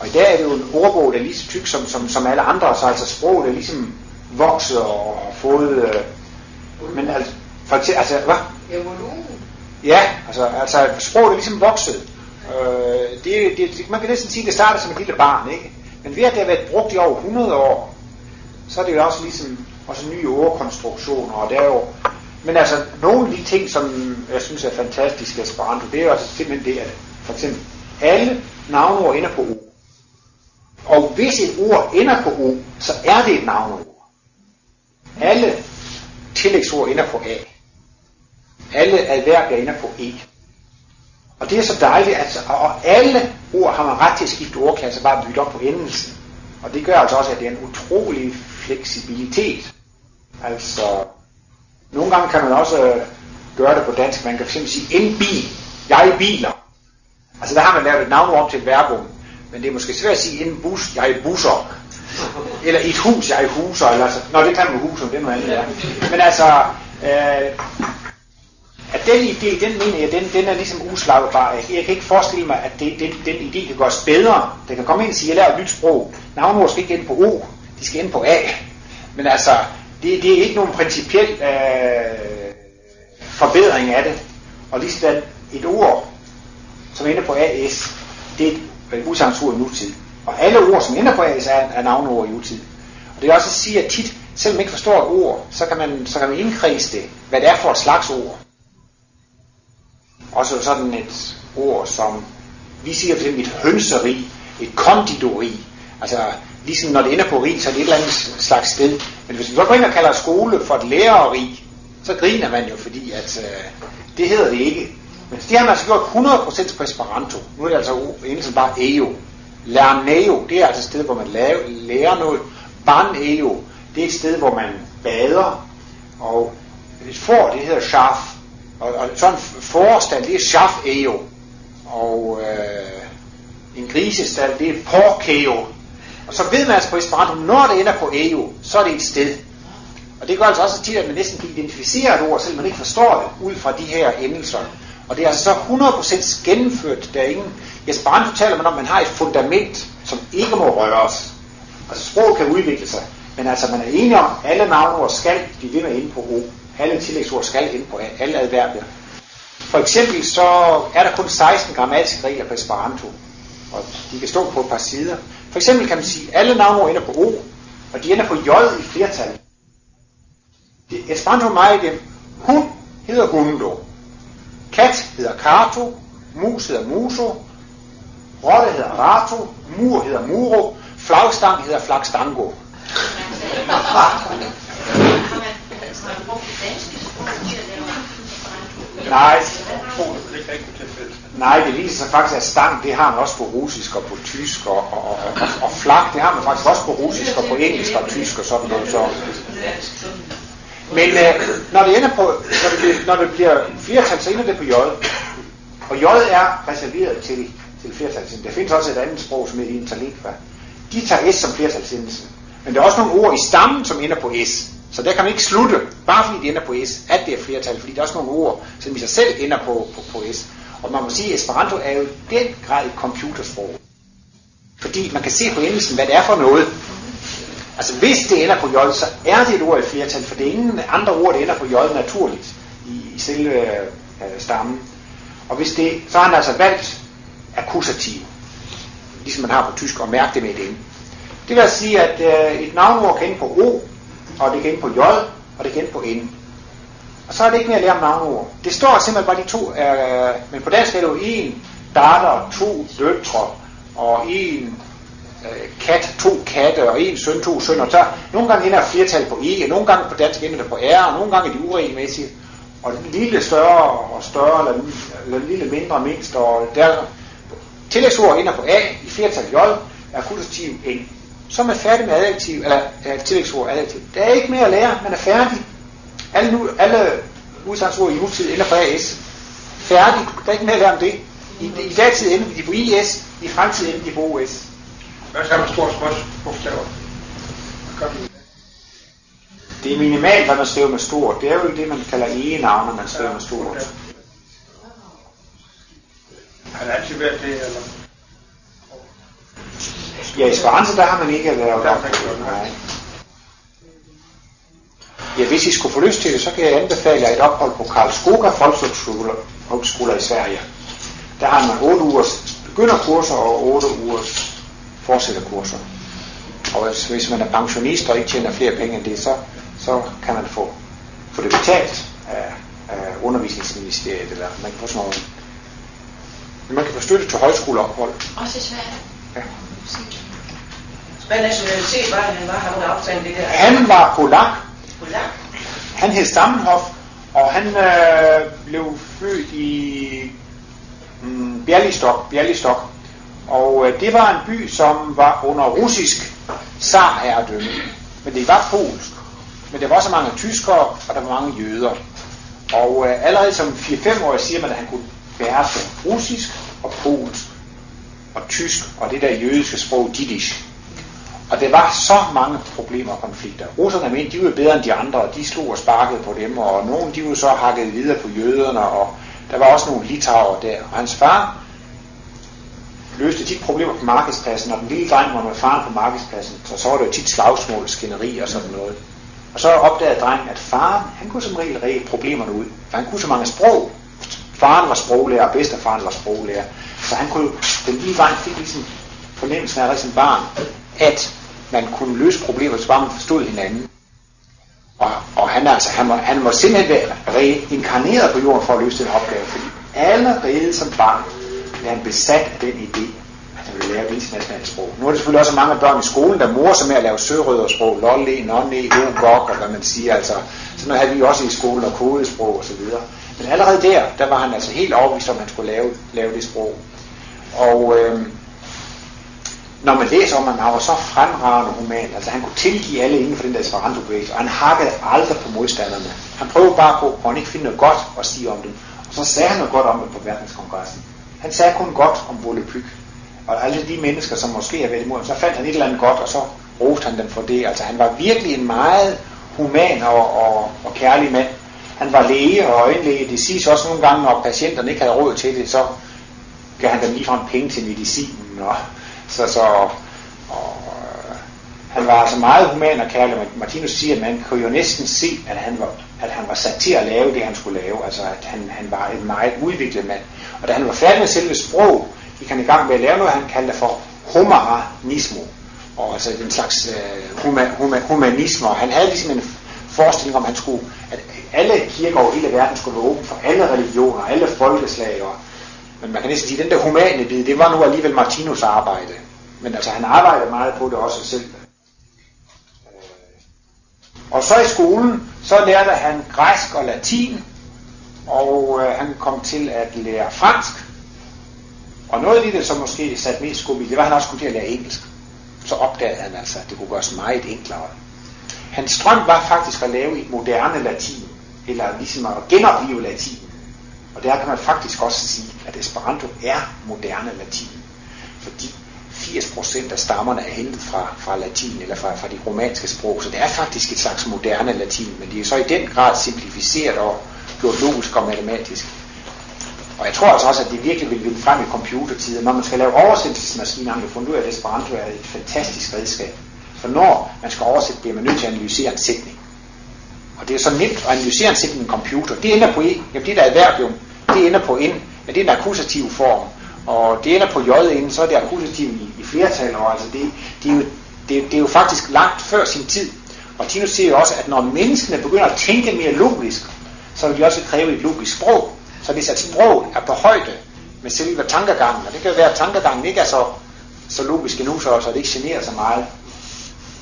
Speaker 2: Og i dag er det jo en ordbog, der er lige så tyk som, som, som alle andre, så altså sproget er ligesom vokset og og fået... Øh, men altså, for altså, hvad? Ja, altså, altså sproget er ligesom vokset. Øh, det, det, man kan næsten sige, at det startede som et lille barn, ikke? Men ved at det har været brugt i over 100 år, så er det jo også ligesom også nye ordkonstruktioner, og der er jo... Men altså, nogle af de ting, som jeg synes er fantastiske Esperanto, det er jo altså simpelthen det, at for eksempel alle navnord ender på O. Og hvis et ord ender på O, så er det et navnord. Alle tillægsord ender på A. Alle adverbier ender på E. Og det er så dejligt, altså, og alle ord har man ret til at skifte ordklasse, bare bytte op på endelsen. Og det gør altså også, at det er en utrolig fleksibilitet. Altså, nogle gange kan man også øh, gøre det på dansk. Man kan fx sige en bil, jeg biler. Altså der har man lavet et navn om til et verbum. Men det er måske svært at sige en bus, jeg busser. Eller et hus, jeg huser. Eller altså, nå, det kan man huser, det er noget andet. Ja. Men altså, øh, at den idé, den mener jeg, den, den er ligesom uslagbar. Jeg, jeg kan ikke forestille mig, at det, den, den idé kan gøres bedre. Det kan komme ind og sige, at jeg laver et nyt sprog. Navnord skal ikke ind på O, de skal ind på A. Men altså, det, det er ikke nogen principiel øh, forbedring af det. Og lige sådan et ord, som ender på AS, det er et udsagnsord i nutid. Og alle ord, som ender på AS, er, er navnord i nutid. Og det er også at sige, at tit, selvom man ikke forstår et ord, så kan man, så kan man indkredse det, hvad det er for et slags ord. Også sådan et ord som, vi siger for eksempel et hønseri, et konditori. Altså, ligesom når det ender på rig, så er det et eller andet slags sted. Men hvis vi så går ind og kalder skole for et læreri, så griner man jo, fordi at øh, det hedder det ikke. Men det har man altså gjort 100% på Esperanto. Nu er det altså engelsk bare EO. Lerneo, det er altså et sted, hvor man laver, lærer noget. Ban-EO, det er et sted, hvor man bader. Og et for, det hedder Schaf. Og, og sådan en forstand, det er Schaf-EO. Og øh, en grisestald, det er Porkeo. Og så ved man altså på Esperanto, når det ender på EO, så er det et sted. Og det gør altså også tit, at man næsten kan identificere et ord, selvom man ikke forstår det, ud fra de her endelser. Og det er altså så 100% gennemført. Der er ingen... I Esperanto taler man om, at man har et fundament, som ikke må røres. Altså sprog kan udvikle sig. Men altså man er enig om, at alle navnord skal blive ved med inde på O. Alle tillægsord skal inde på. Alle adverbier. For eksempel så er der kun 16 grammatiske regler på Esperanto. Og de kan stå på et par sider. For eksempel kan man sige, at alle navnord ender på O, og de ender på J i flertal. Det, Esperanto er meget dem. Hun, hedder Gundo. Kat hedder Kato, mus hedder Muso, rotte hedder Rato, mur hedder Muro, flagstang hedder Flagstango. Nej, nej, det viser sig faktisk, at stang, det har man også på russisk og på tysk, og, og, og, og, flak, flag, det har man faktisk også på russisk og på engelsk og tysk og sådan noget. Så. Men øh, når det ender på, når det, bliver, når det bliver flertal, så ender det på J. Og J er reserveret til, til flertalsenden. Der findes også et andet sprog, som hedder interlingua. De tager S som flertalsendelse. Men der er også nogle ord i stammen, som ender på S. Så der kan man ikke slutte, bare fordi det ender på S, at det er flertal, fordi der er også nogle ord, som i sig selv ender på, på, på S. Og man må sige, at Esperanto er jo i den grad et computersprog. Fordi man kan se på endelsen, hvad det er for noget. Altså hvis det ender på J, så er det et ord i flertal, for det er ingen andre ord, der ender på J naturligt i, i selve øh, stammen. Og hvis det, så har han altså valgt akkusativ, ligesom man har på tysk, og mærke det med et N. Det vil altså sige, at øh, et navnord kan ende på O, og det kan ende på J, og det kan ende på N. Og så er det ikke mere at lære om navnord. Det står simpelthen bare de to, øh, men på dansk er det jo en datter, to døtre, og en øh, kat, to katte, og en søn, to sønner. Så nogle gange ender flertal på E, og nogle gange på dansk ender det på R, og nogle gange er de uregelmæssige. Og den lille større og større, eller, eller lille mindre og mindst, og der tillægsord ender på A, i flertal J, er akkusativ N. Så er man færdig med adjektiv, eller ja, tillægsord adjektiv. Der er ikke mere at lære, man er færdig. Alle, nu, alle udsatsord i nutid ender på AS. Færdig. Der er ikke mere at lære om det. I, i datid ender de på IS, i fremtiden ender de på OS.
Speaker 3: Hvad så med stort småt bogstaver?
Speaker 2: Det er minimalt, hvad man skriver med stort. Det er jo det, man kalder e-navne, man skriver med stort.
Speaker 3: Har det altid været det, eller?
Speaker 2: Ja, i Esperanto, der har man ikke lavet op. Nej. Ja, hvis I skulle få lyst til det, så kan jeg anbefale jer et ophold på Karlskoga Folkeskole i Sverige. Der har man 8 ugers begynderkurser og 8 ugers fortsætterkurser. Og hvis, hvis man er pensionist og ikke tjener flere penge end det, så, så kan man få, få det betalt af, af undervisningsministeriet, eller man kan få sådan noget. Man kan få støtte til højskoleophold.
Speaker 4: Også i Sverige.
Speaker 2: Ja.
Speaker 5: Hvad nationalitet var han var, ham der optaget det der?
Speaker 2: Han var polak,
Speaker 5: Polak.
Speaker 2: Han hed Stammenhof, og han øh, blev født i mm, Bialystok, Bialystok. Og øh, det var en by, som var under russisk zarherredømme. Men det var polsk. Men der var så mange tyskere, og der var mange jøder. Og øh, allerede som 4-5 år siger man, at han kunne beherske russisk og polsk og tysk og det der jødiske sprog, Jiddisch. Og der var så mange problemer og konflikter. Russerne mente, de var bedre end de andre, og de slog og sparkede på dem, og nogen de var så hakket videre på jøderne, og der var også nogle litauer der. Og hans far løste tit problemer på markedspladsen, og den lille dreng var med faren på markedspladsen, så så var det jo tit slagsmål, skænderi og sådan noget. Og så opdagede drengen, at faren, han kunne som regel rede problemerne ud, for han kunne så mange sprog. Faren var sproglærer, og bedstefaren var sproglærer. Så han kunne, den lige vej fik ligesom fornemmelsen af som barn, at man kunne løse problemer, så bare man forstod hinanden. Og, og han, altså, han, må, han må simpelthen være reinkarneret på jorden for at løse den opgave, fordi allerede som barn blev han besat af den idé, at han ville lære et internationalt sprog. Nu er det selvfølgelig også mange børn i skolen, der morer sig med at lave sørødersprog, lolle, nonne, gok, og hvad man siger. Altså, sådan noget havde vi også i skolen, og kodesprog og så videre. Men allerede der, der var han altså helt overbevist om, at han skulle lave, lave det sprog. Og øh, når man læser om, ham, han var så fremragende human, altså han kunne tilgive alle inden for den der esperanto og han hakkede aldrig på modstanderne. Han prøvede bare på, at han ikke finde noget godt at sige om dem. Og så sagde han noget godt om det på verdenskongressen. Han sagde kun godt om Volapyk. Og alle de mennesker, som måske har været imod ham, så fandt han et eller andet godt, og så roste han dem for det. Altså han var virkelig en meget human og, og, og kærlig mand. Han var læge og øjenlæge. Det siges også nogle gange, når patienterne ikke havde råd til det, så gav han dem ligefrem penge til medicinen. Og, så, så, og, øh, han var altså meget human og kærlig. Martinus siger, at man kunne jo næsten se, at han var, at han var sat til at lave det, han skulle lave. Altså, at han, han var en meget udviklet mand. Og da han var færdig med selve sprog, gik han i gang med at lave noget, han kaldte for humanismo. Og altså den slags øh, huma, huma, humanisme. Og han havde ligesom en forestilling om, at han skulle, at alle kirker over hele verden skulle være åben for alle religioner, alle folkeslag. Og, men man kan næsten sige, at den der humane bid, det var nu alligevel Martinus arbejde. Men altså, han arbejdede meget på det også selv. Øh. Og så i skolen, så lærte han græsk og latin, og øh, han kom til at lære fransk. Og noget af det, som måske satte mest skub i, det var, at han også skulle til at lære engelsk. Så opdagede han altså, at det kunne gøres meget enklere. Hans drøm var faktisk at lave et moderne latin, eller ligesom at genopleve latin. Og der kan man faktisk også sige, at Esperanto er moderne latin. Fordi 80% af stammerne er hentet fra, fra latin, eller fra, fra de romanske sprog, så det er faktisk et slags moderne latin, men det er så i den grad simplificeret og gjort logisk og matematisk. Og jeg tror altså også, at det virkelig vil vinde frem i computertiden. Når man skal lave oversættelsesmaskiner, har man fundet ud af, at Esperanto er et fantastisk redskab. For når man skal oversætte, bliver man nødt til at analysere en sætning. Og det er så nemt at analysere en sætning i en computer. Det ender på e, jamen det der adverbium, det ender på N, men det er en akkusativ form. Og det ender på j inden, så er det akkusativ i, i flertal. Og altså det, det, er jo, det, det er jo faktisk langt før sin tid. Og Tino siger jo også, at når menneskene begynder at tænke mere logisk, så vil de også kræve et logisk sprog. Så hvis at sprog er på højde med selve tankegangen, og det kan jo være, at tankegangen ikke er så, så logisk endnu, så, så det ikke generer så meget.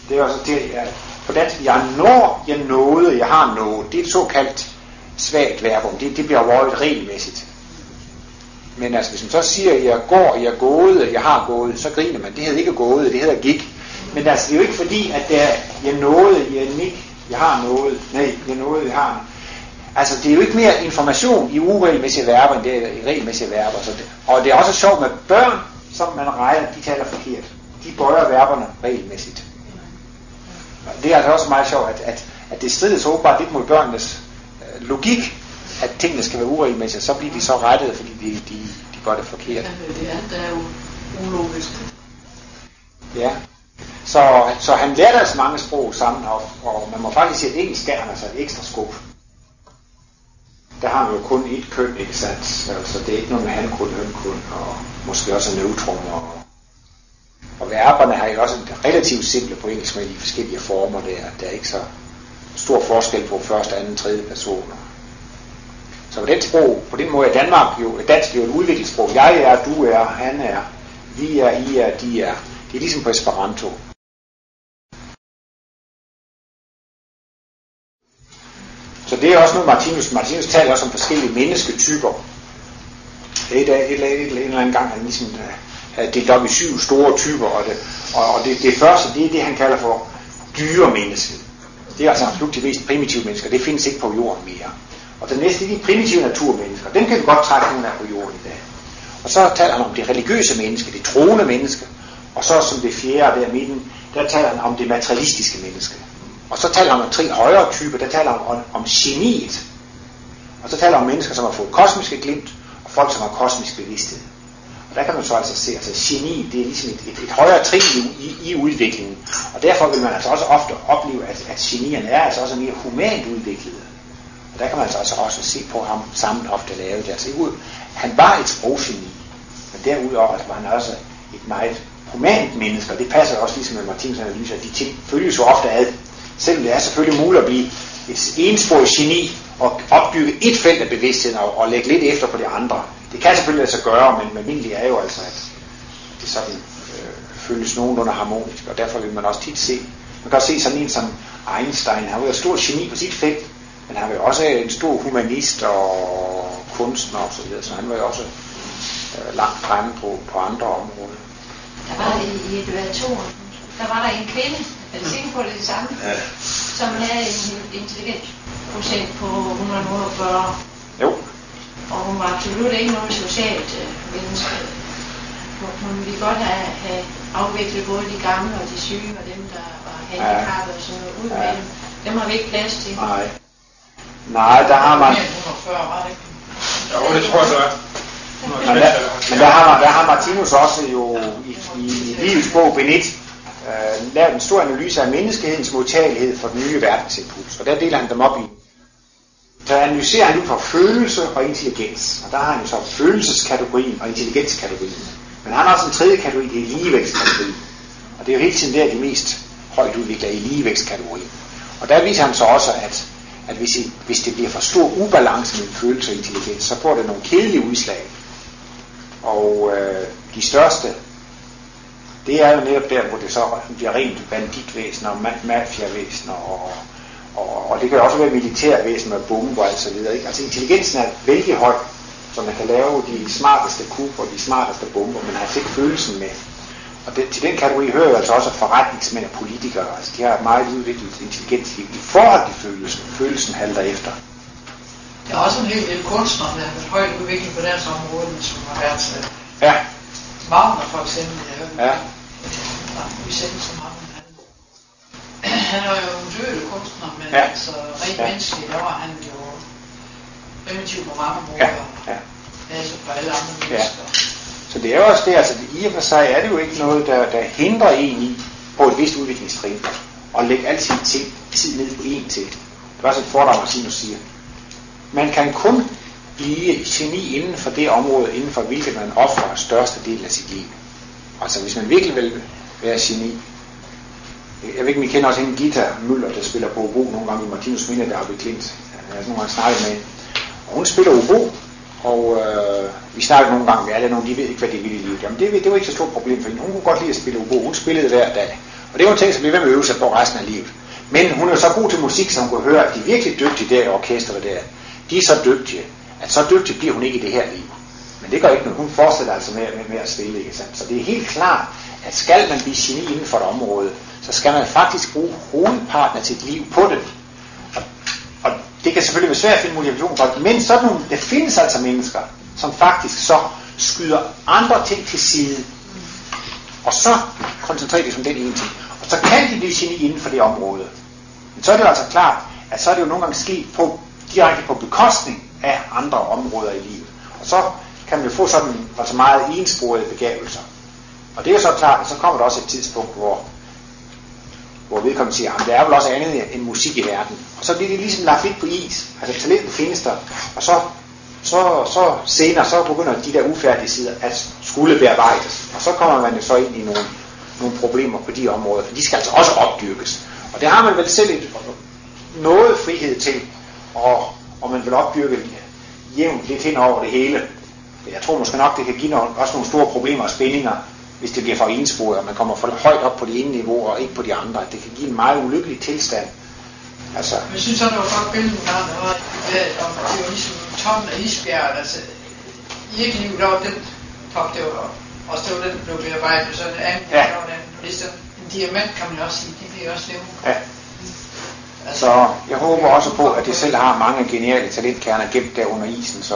Speaker 2: Det er også det, at på dansk, jeg når, jeg nåede, jeg har nået. Det er et såkaldt svagt verbum. Det, det bliver overhovedet regelmæssigt. Men altså, hvis man så siger, jeg går, jeg gåede, jeg har gået, så griner man. Det hedder ikke gået, det hedder gik. Men altså, det er jo ikke fordi, at det er, jeg nåede, jeg nik, jeg har noget. Nej, jeg nåede, jeg har Altså, det er jo ikke mere information i uregelmæssige verber, end det er i regelmæssige verber. Så det, og det er også sjovt med børn, som man regner, de taler forkert. De bøjer verberne regelmæssigt. Det er altså også meget sjovt, at, at, at det strider så åbenbart lidt mod børnenes øh, logik, at tingene skal være uregelmæssige, så bliver de så rettet, fordi de, de, de gør det forkert.
Speaker 4: Ja, det er jo ulogisk.
Speaker 2: Ja. Så, så han lærte altså mange sprog sammen, og, og man må faktisk sige, at engelsk gav han altså et ekstra skub der har man jo kun et køn, ikke sandt? Så det er ikke noget med han kun, høn kun, og måske også neutrum. Og, og verberne har jo også relativt simple på engelsk med de forskellige former der. Der er ikke så stor forskel på første, anden, tredje personer. Så på den sprog, på den måde er Danmark jo, dansk jo et udviklingssprog. Jeg er, du er, han er, vi er, I er, de er. Det er ligesom på Esperanto. Så det er også noget, Martinus, Martinus taler også om forskellige mennesketyper. Et, et, et, et, en eller andet gang, han ligesom øh, delt op i syv store typer, og det, og, og det, det første, det er det, han kalder for dyre menneske. Det er altså absolut de mest primitive mennesker, det findes ikke på jorden mere. Og det næste, det er de primitive naturmennesker, dem kan vi godt trække nogle af på jorden i dag. Og så taler han om det religiøse menneske, det troende menneske, og så som det fjerde der midten, der taler han om det materialistiske menneske. Og så taler han om tre højere typer, der taler om, om geniet. Og så taler han om mennesker, som har fået kosmiske glimt, og folk, som har kosmisk bevidsthed. Der kan man så altså se, at altså geni, det er ligesom et, et, et højere trin i, i, i udviklingen. Og derfor vil man altså også ofte opleve, at, at genierne er altså også mere humant udviklede. Og der kan man altså også se på ham sammen ofte lave det. Altså, han var et sproggeni, men derudover altså, var han også et meget humant menneske, og det passer også ligesom med Martins analyse, at de ting følges jo ofte ad. Selvom det er selvfølgelig muligt at blive et ensporet geni og opbygge et felt af bevidstheden og, og lægge lidt efter på de andre. Det kan selvfølgelig lade sig gøre, men almindeligt er jo altså, at det sådan øh, føles nogenlunde harmonisk, og derfor vil man også tit se, man kan også se sådan en som Einstein, han var jo stor geni på sit felt, men han var jo også en stor humanist og kunstner og så videre, så han var jo også øh, langt fremme på, på andre områder.
Speaker 4: Der var i elevatoren, der var der en kvinde, er du sikker på, det det samme? Ja. Som havde en intelligens procent på 140.
Speaker 2: Jo.
Speaker 4: Og hun var absolut ikke noget socialt øh, menneske. Hun ville godt have, have afviklet både de gamle og de syge og dem, der var handicappede og sådan noget ud ja. med dem. Dem har vi ikke plads til.
Speaker 2: Nej. Nej, der har man...
Speaker 4: 140 var det
Speaker 3: Jo, det tror jeg, så.
Speaker 2: Men der, men der har, der har Martinus også jo i, i, i livets bog Benit øh, lavet en stor analyse af menneskehedens modtagelighed for den nye verdensimpuls, og der deler han dem op i der analyserer han ud fra følelse og intelligens, og der har han jo så følelseskategorien og intelligenskategorien. Men han har også en tredje kategori, det er ligevækstkategorien. Og det er jo hele tiden der de mest højt udviklede i ligevækstkategorien. Og der viser han så også, at, at hvis, I, hvis det bliver for stor ubalance mellem følelse og intelligens, så får det nogle kedelige udslag. Og øh, de største, det er jo netop der, hvor det så bliver rent banditvæsen og mafiavæsen og, og, og det kan også være militærvæsen med bomber og så videre. Ikke? Altså intelligensen er vældig høj, så man kan lave de smarteste kub og de smarteste bomber, men har altså ikke følelsen med. Og det, til den kategori hører jo altså også forretningsmænd og politikere. Altså de har meget udviklet intelligens i, forhold til følelsen. Følelsen halter efter.
Speaker 5: Der er også en hel del kunstnere, der har været højt udviklet på deres område, som har været til.
Speaker 2: Ja.
Speaker 5: Wagner for eksempel, hørte.
Speaker 2: Ja.
Speaker 5: Vi sendte så mange. Han, er jo en død kunstner, men
Speaker 2: Ja.
Speaker 5: altså rent
Speaker 2: Ja.
Speaker 5: menneskeligt, der var han jo primitiv på mange måder.
Speaker 2: Ja, ja.
Speaker 5: Altså for alle andre
Speaker 2: Ja.
Speaker 5: mennesker.
Speaker 2: Så det er jo også det, altså i og for sig er det jo ikke noget, der, der hindrer en i på et vist udviklingstrin at lægge al sin tid, tid ned på én til. Det var sådan et foredrag, Martinus siger. Man kan kun blive geni inden for det område, inden for hvilket man offrer største del af sit liv. Altså hvis man virkelig vil være geni. Jeg ved ikke, om I kender også en Gita Møller, der spiller på obo nogle gange i Martinus Minde, der er ved Klint. Jeg har altså nogle gange snakket med hende. Og hun spiller obo, og øh, vi snakkede nogle gange med alle nogle, de ved ikke, hvad de vil i livet. Jamen det, det var ikke så stort problem for hende. Hun kunne godt lide at spille obo. Hun spillede hver dag. Og det var en ting, som blev ved med at øve sig på resten af livet. Men hun er så god til musik, så hun kunne høre, at de virkelig dygtige der i orkestret der, de er så dygtige, at så dygtig bliver hun ikke i det her liv. Men det gør ikke noget. Hun fortsætter altså med, med, med at spille, ikke sandt? Så det er helt klart, at skal man blive geni inden for et område, så skal man faktisk bruge hovedparten af sit liv på det. Og, og det kan selvfølgelig være svært at finde motivation for det, men sådan nogle, der findes altså mennesker, som faktisk så skyder andre ting til side, og så koncentrerer de sig om den ene ting. Og så kan de blive geni inden for det område. Men så er det jo altså klart, at så er det jo nogle gange sket på, direkte på bekostning af andre områder i livet. Og så kan man jo få sådan altså meget ensporede begavelser. Og det er jo så klart, at så kommer der også et tidspunkt, hvor, hvor vedkommende siger, at der er vel også andet end musik i verden. Og så bliver det ligesom lagt lidt på is. Altså talentet findes der. Og så, så, så senere, så begynder de der ufærdige sider at skulle bearbejdes. Og så kommer man jo så ind i nogle, nogle problemer på de områder, for de skal altså også opdyrkes. Og det har man vel selv et, noget frihed til, og, og man vil opdyrke jævnt lidt hen over det hele. Jeg tror måske nok, det kan give nogle, også nogle store problemer og spændinger, hvis det bliver for ensporet, og man kommer for højt op på det ene niveau og ikke på de andre. Det kan give en meget ulykkelig tilstand. Altså,
Speaker 5: Jeg synes, at det var godt billede, der var, om det var ligesom toppen af isbjerget. Altså, i et liv, der var den top, det var også det var den, der blev bearbejdet, så det andet,
Speaker 2: Ja.
Speaker 5: der var den. Ligesom en diamant, kan man også sige, det bliver også levende.
Speaker 2: ja.
Speaker 5: Altså,
Speaker 2: Så jeg håber også på, at de selv har mange geniale talentkerner gemt der under isen. Så.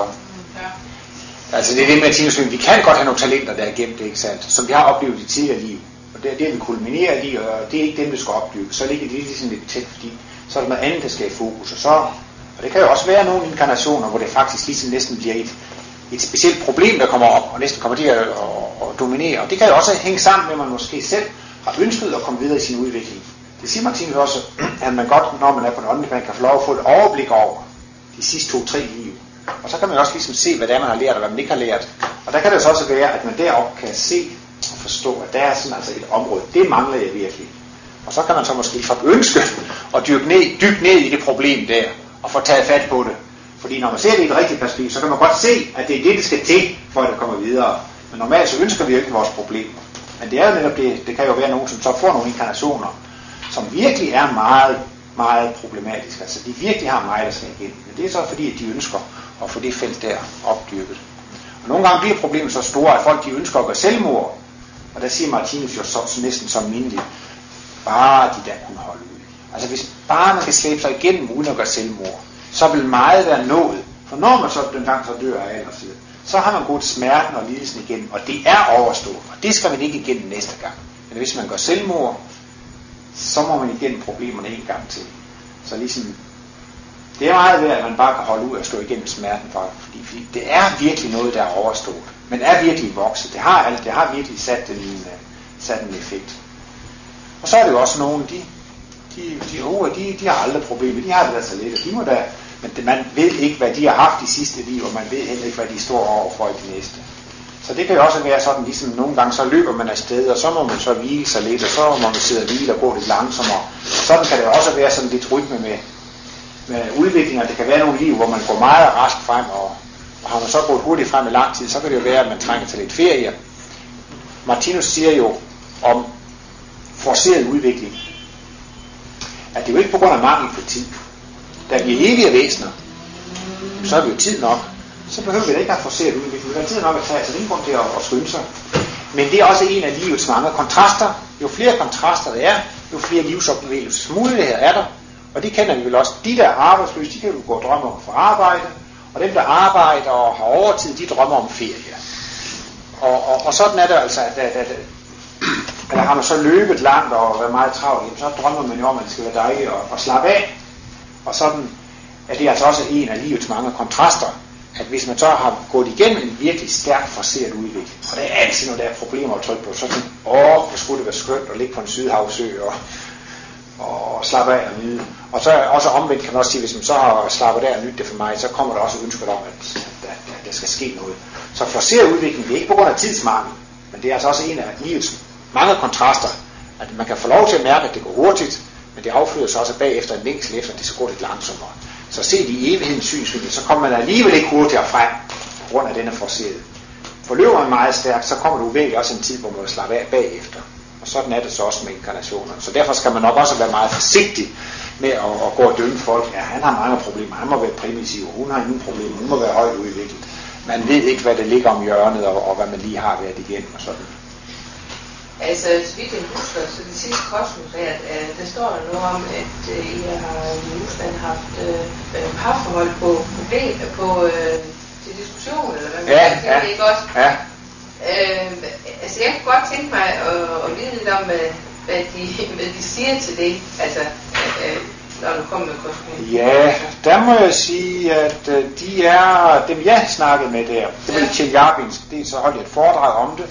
Speaker 2: Altså det er det med at sige, vi kan godt have nogle talenter, der er gemt, ikke sandt? Som vi har oplevet i tidligere liv. Og det er det, vi kulminerer i, og det er ikke dem, vi skal opbygge. Så ligger det ligesom lidt tæt, fordi så er der noget andet, der skal i fokus. Og, så, og det kan jo også være nogle inkarnationer, hvor det faktisk ligesom næsten bliver et, et specielt problem, der kommer op, og næsten kommer til at, at, at dominere. Og det kan jo også hænge sammen med, at man måske selv har ønsket at komme videre i sin udvikling. Det siger Martinus også, at man godt, når man er på en åndelig plan, kan få lov at få et overblik over de sidste to-tre liv. Og så kan man også ligesom se, hvad det er, man har lært, og hvad man ikke har lært. Og der kan det så også være, at man deroppe kan se og forstå, at der er sådan altså et område, det mangler jeg virkelig. Og så kan man så måske få ønske at dykke ned, dykke ned i det problem der, og få taget fat på det. Fordi når man ser det i et rigtigt perspektiv, så kan man godt se, at det er det, det skal til, for at det kommer videre. Men normalt så ønsker vi jo ikke vores problemer. Men det er jo netop det, det kan jo være nogen, som så får nogle inkarnationer, som virkelig er meget, meget problematiske. Altså de virkelig har meget, der skal igennem. Men det er så fordi, at de ønsker at få det felt der opdyrket. Og nogle gange bliver problemet så store, at folk de ønsker at gøre selvmord. Og der siger Martinus jo så, så næsten som mindelig, bare de der kunne holde ud. Altså hvis bare man kan slæbe sig igennem uden at gøre selvmord, så vil meget være nået. For når man så den gang så dør af aldersid, så har man gået smerten og lidelsen igennem, og det er overstået. Og det skal man ikke igennem næste gang. Men hvis man gør selvmord, så må man igennem problemerne en gang til. Så ligesom, det er meget værd, at man bare kan holde ud og stå igennem smerten, for, fordi, fordi det er virkelig noget, der er overstået. Men er virkelig vokset. Det har, det har virkelig sat en, uh, sat en effekt. Og så er det jo også nogen, de, de, de unge, de, de har aldrig problemer. De har det der så lidt, og de må da, men det, man ved ikke, hvad de har haft de sidste liv, og man ved heller ikke, hvad de står overfor i det næste. Så det kan jo også være sådan, ligesom nogle gange, så løber man afsted, og så må man så hvile sig lidt, og så må man sidde og hvile og gå lidt langsommere. Sådan kan det også være sådan lidt rytme med, med udviklinger. det kan være nogle liv, hvor man går meget rask frem, og, og har man så gået hurtigt frem i lang tid, så kan det jo være, at man trænger til lidt ferie. Martinus siger jo om forceret udvikling, at det er jo ikke på grund af mangel på tid. Da vi er evige væsener, så har vi jo tid nok. Så behøver vi da ikke at forceret udvikling. Vi har tid nok at tage, altså, så det er ingen grund til at, at skynde sig. Men det er også en af livets mange kontraster. Jo flere kontraster der er, jo flere livsoplevelses er der. Og det kender vi vel også. De, der er arbejdsløse, de kan jo gå og drømme om at få arbejde. Og dem, der arbejder og har overtid, de drømmer om ferie. Og, og, og sådan er det altså, at, at, at, at har man så løbet langt og været meget travlt, så drømmer man jo om, at det skal være dejligt og, og slappe af. Og sådan er det altså også en af livets mange kontraster, at hvis man så har gået igennem en virkelig stærk forseret udvikling, og det er altid, når der er problemer at trykke på, så tænker åh, hvor skulle det være skønt at ligge på en sydhavsø og, og slappe af og nyde. Og så også omvendt kan man også sige, hvis man så har slappet af og nydt det for mig, så kommer der også ønsket om, at der, der, der skal ske noget. Så forser udviklingen, det er ikke på grund af tidsmangel, men det er altså også en af livets mange kontraster, at man kan få lov til at mærke, at det går hurtigt, men det afføder sig også bagefter en længsel efter, at det så går lidt langsommere. Så set i evighedens synsvinkel, så kommer man alligevel ikke hurtigere frem, på grund af denne forseret. Forløber man meget stærkt, så kommer du virkelig også en tid, hvor man vil slappe af bagefter. Sådan er det så også med inkarnationerne. Så derfor skal man nok også være meget forsigtig med at, at gå og dømme folk. Ja, han har mange problemer. Han må være primitiv. Hun har ingen problemer. Hun må være højt udviklet. Man ved ikke, hvad det ligger om hjørnet, og, og hvad man lige har været igennem og sådan.
Speaker 6: Altså, så vidt jeg husker, så det sidste kosmos er, uh, der står der noget om, at uh, I har i Rusland haft uh, parforhold på problem, på uh, til diskussion, eller hvad man
Speaker 2: ja,
Speaker 6: kan
Speaker 2: ja,
Speaker 6: det ikke også?
Speaker 2: Ja.
Speaker 6: Uh, altså, jeg kunne godt tænke mig at, at vide lidt om, hvad, de, hvad de siger til det, altså, uh, når du kommer med kosmos.
Speaker 2: Ja, der må jeg sige, at uh, de er, dem jeg snakkede med der, det var ja. Tjeljabinsk, det så holdt jeg et foredrag om det,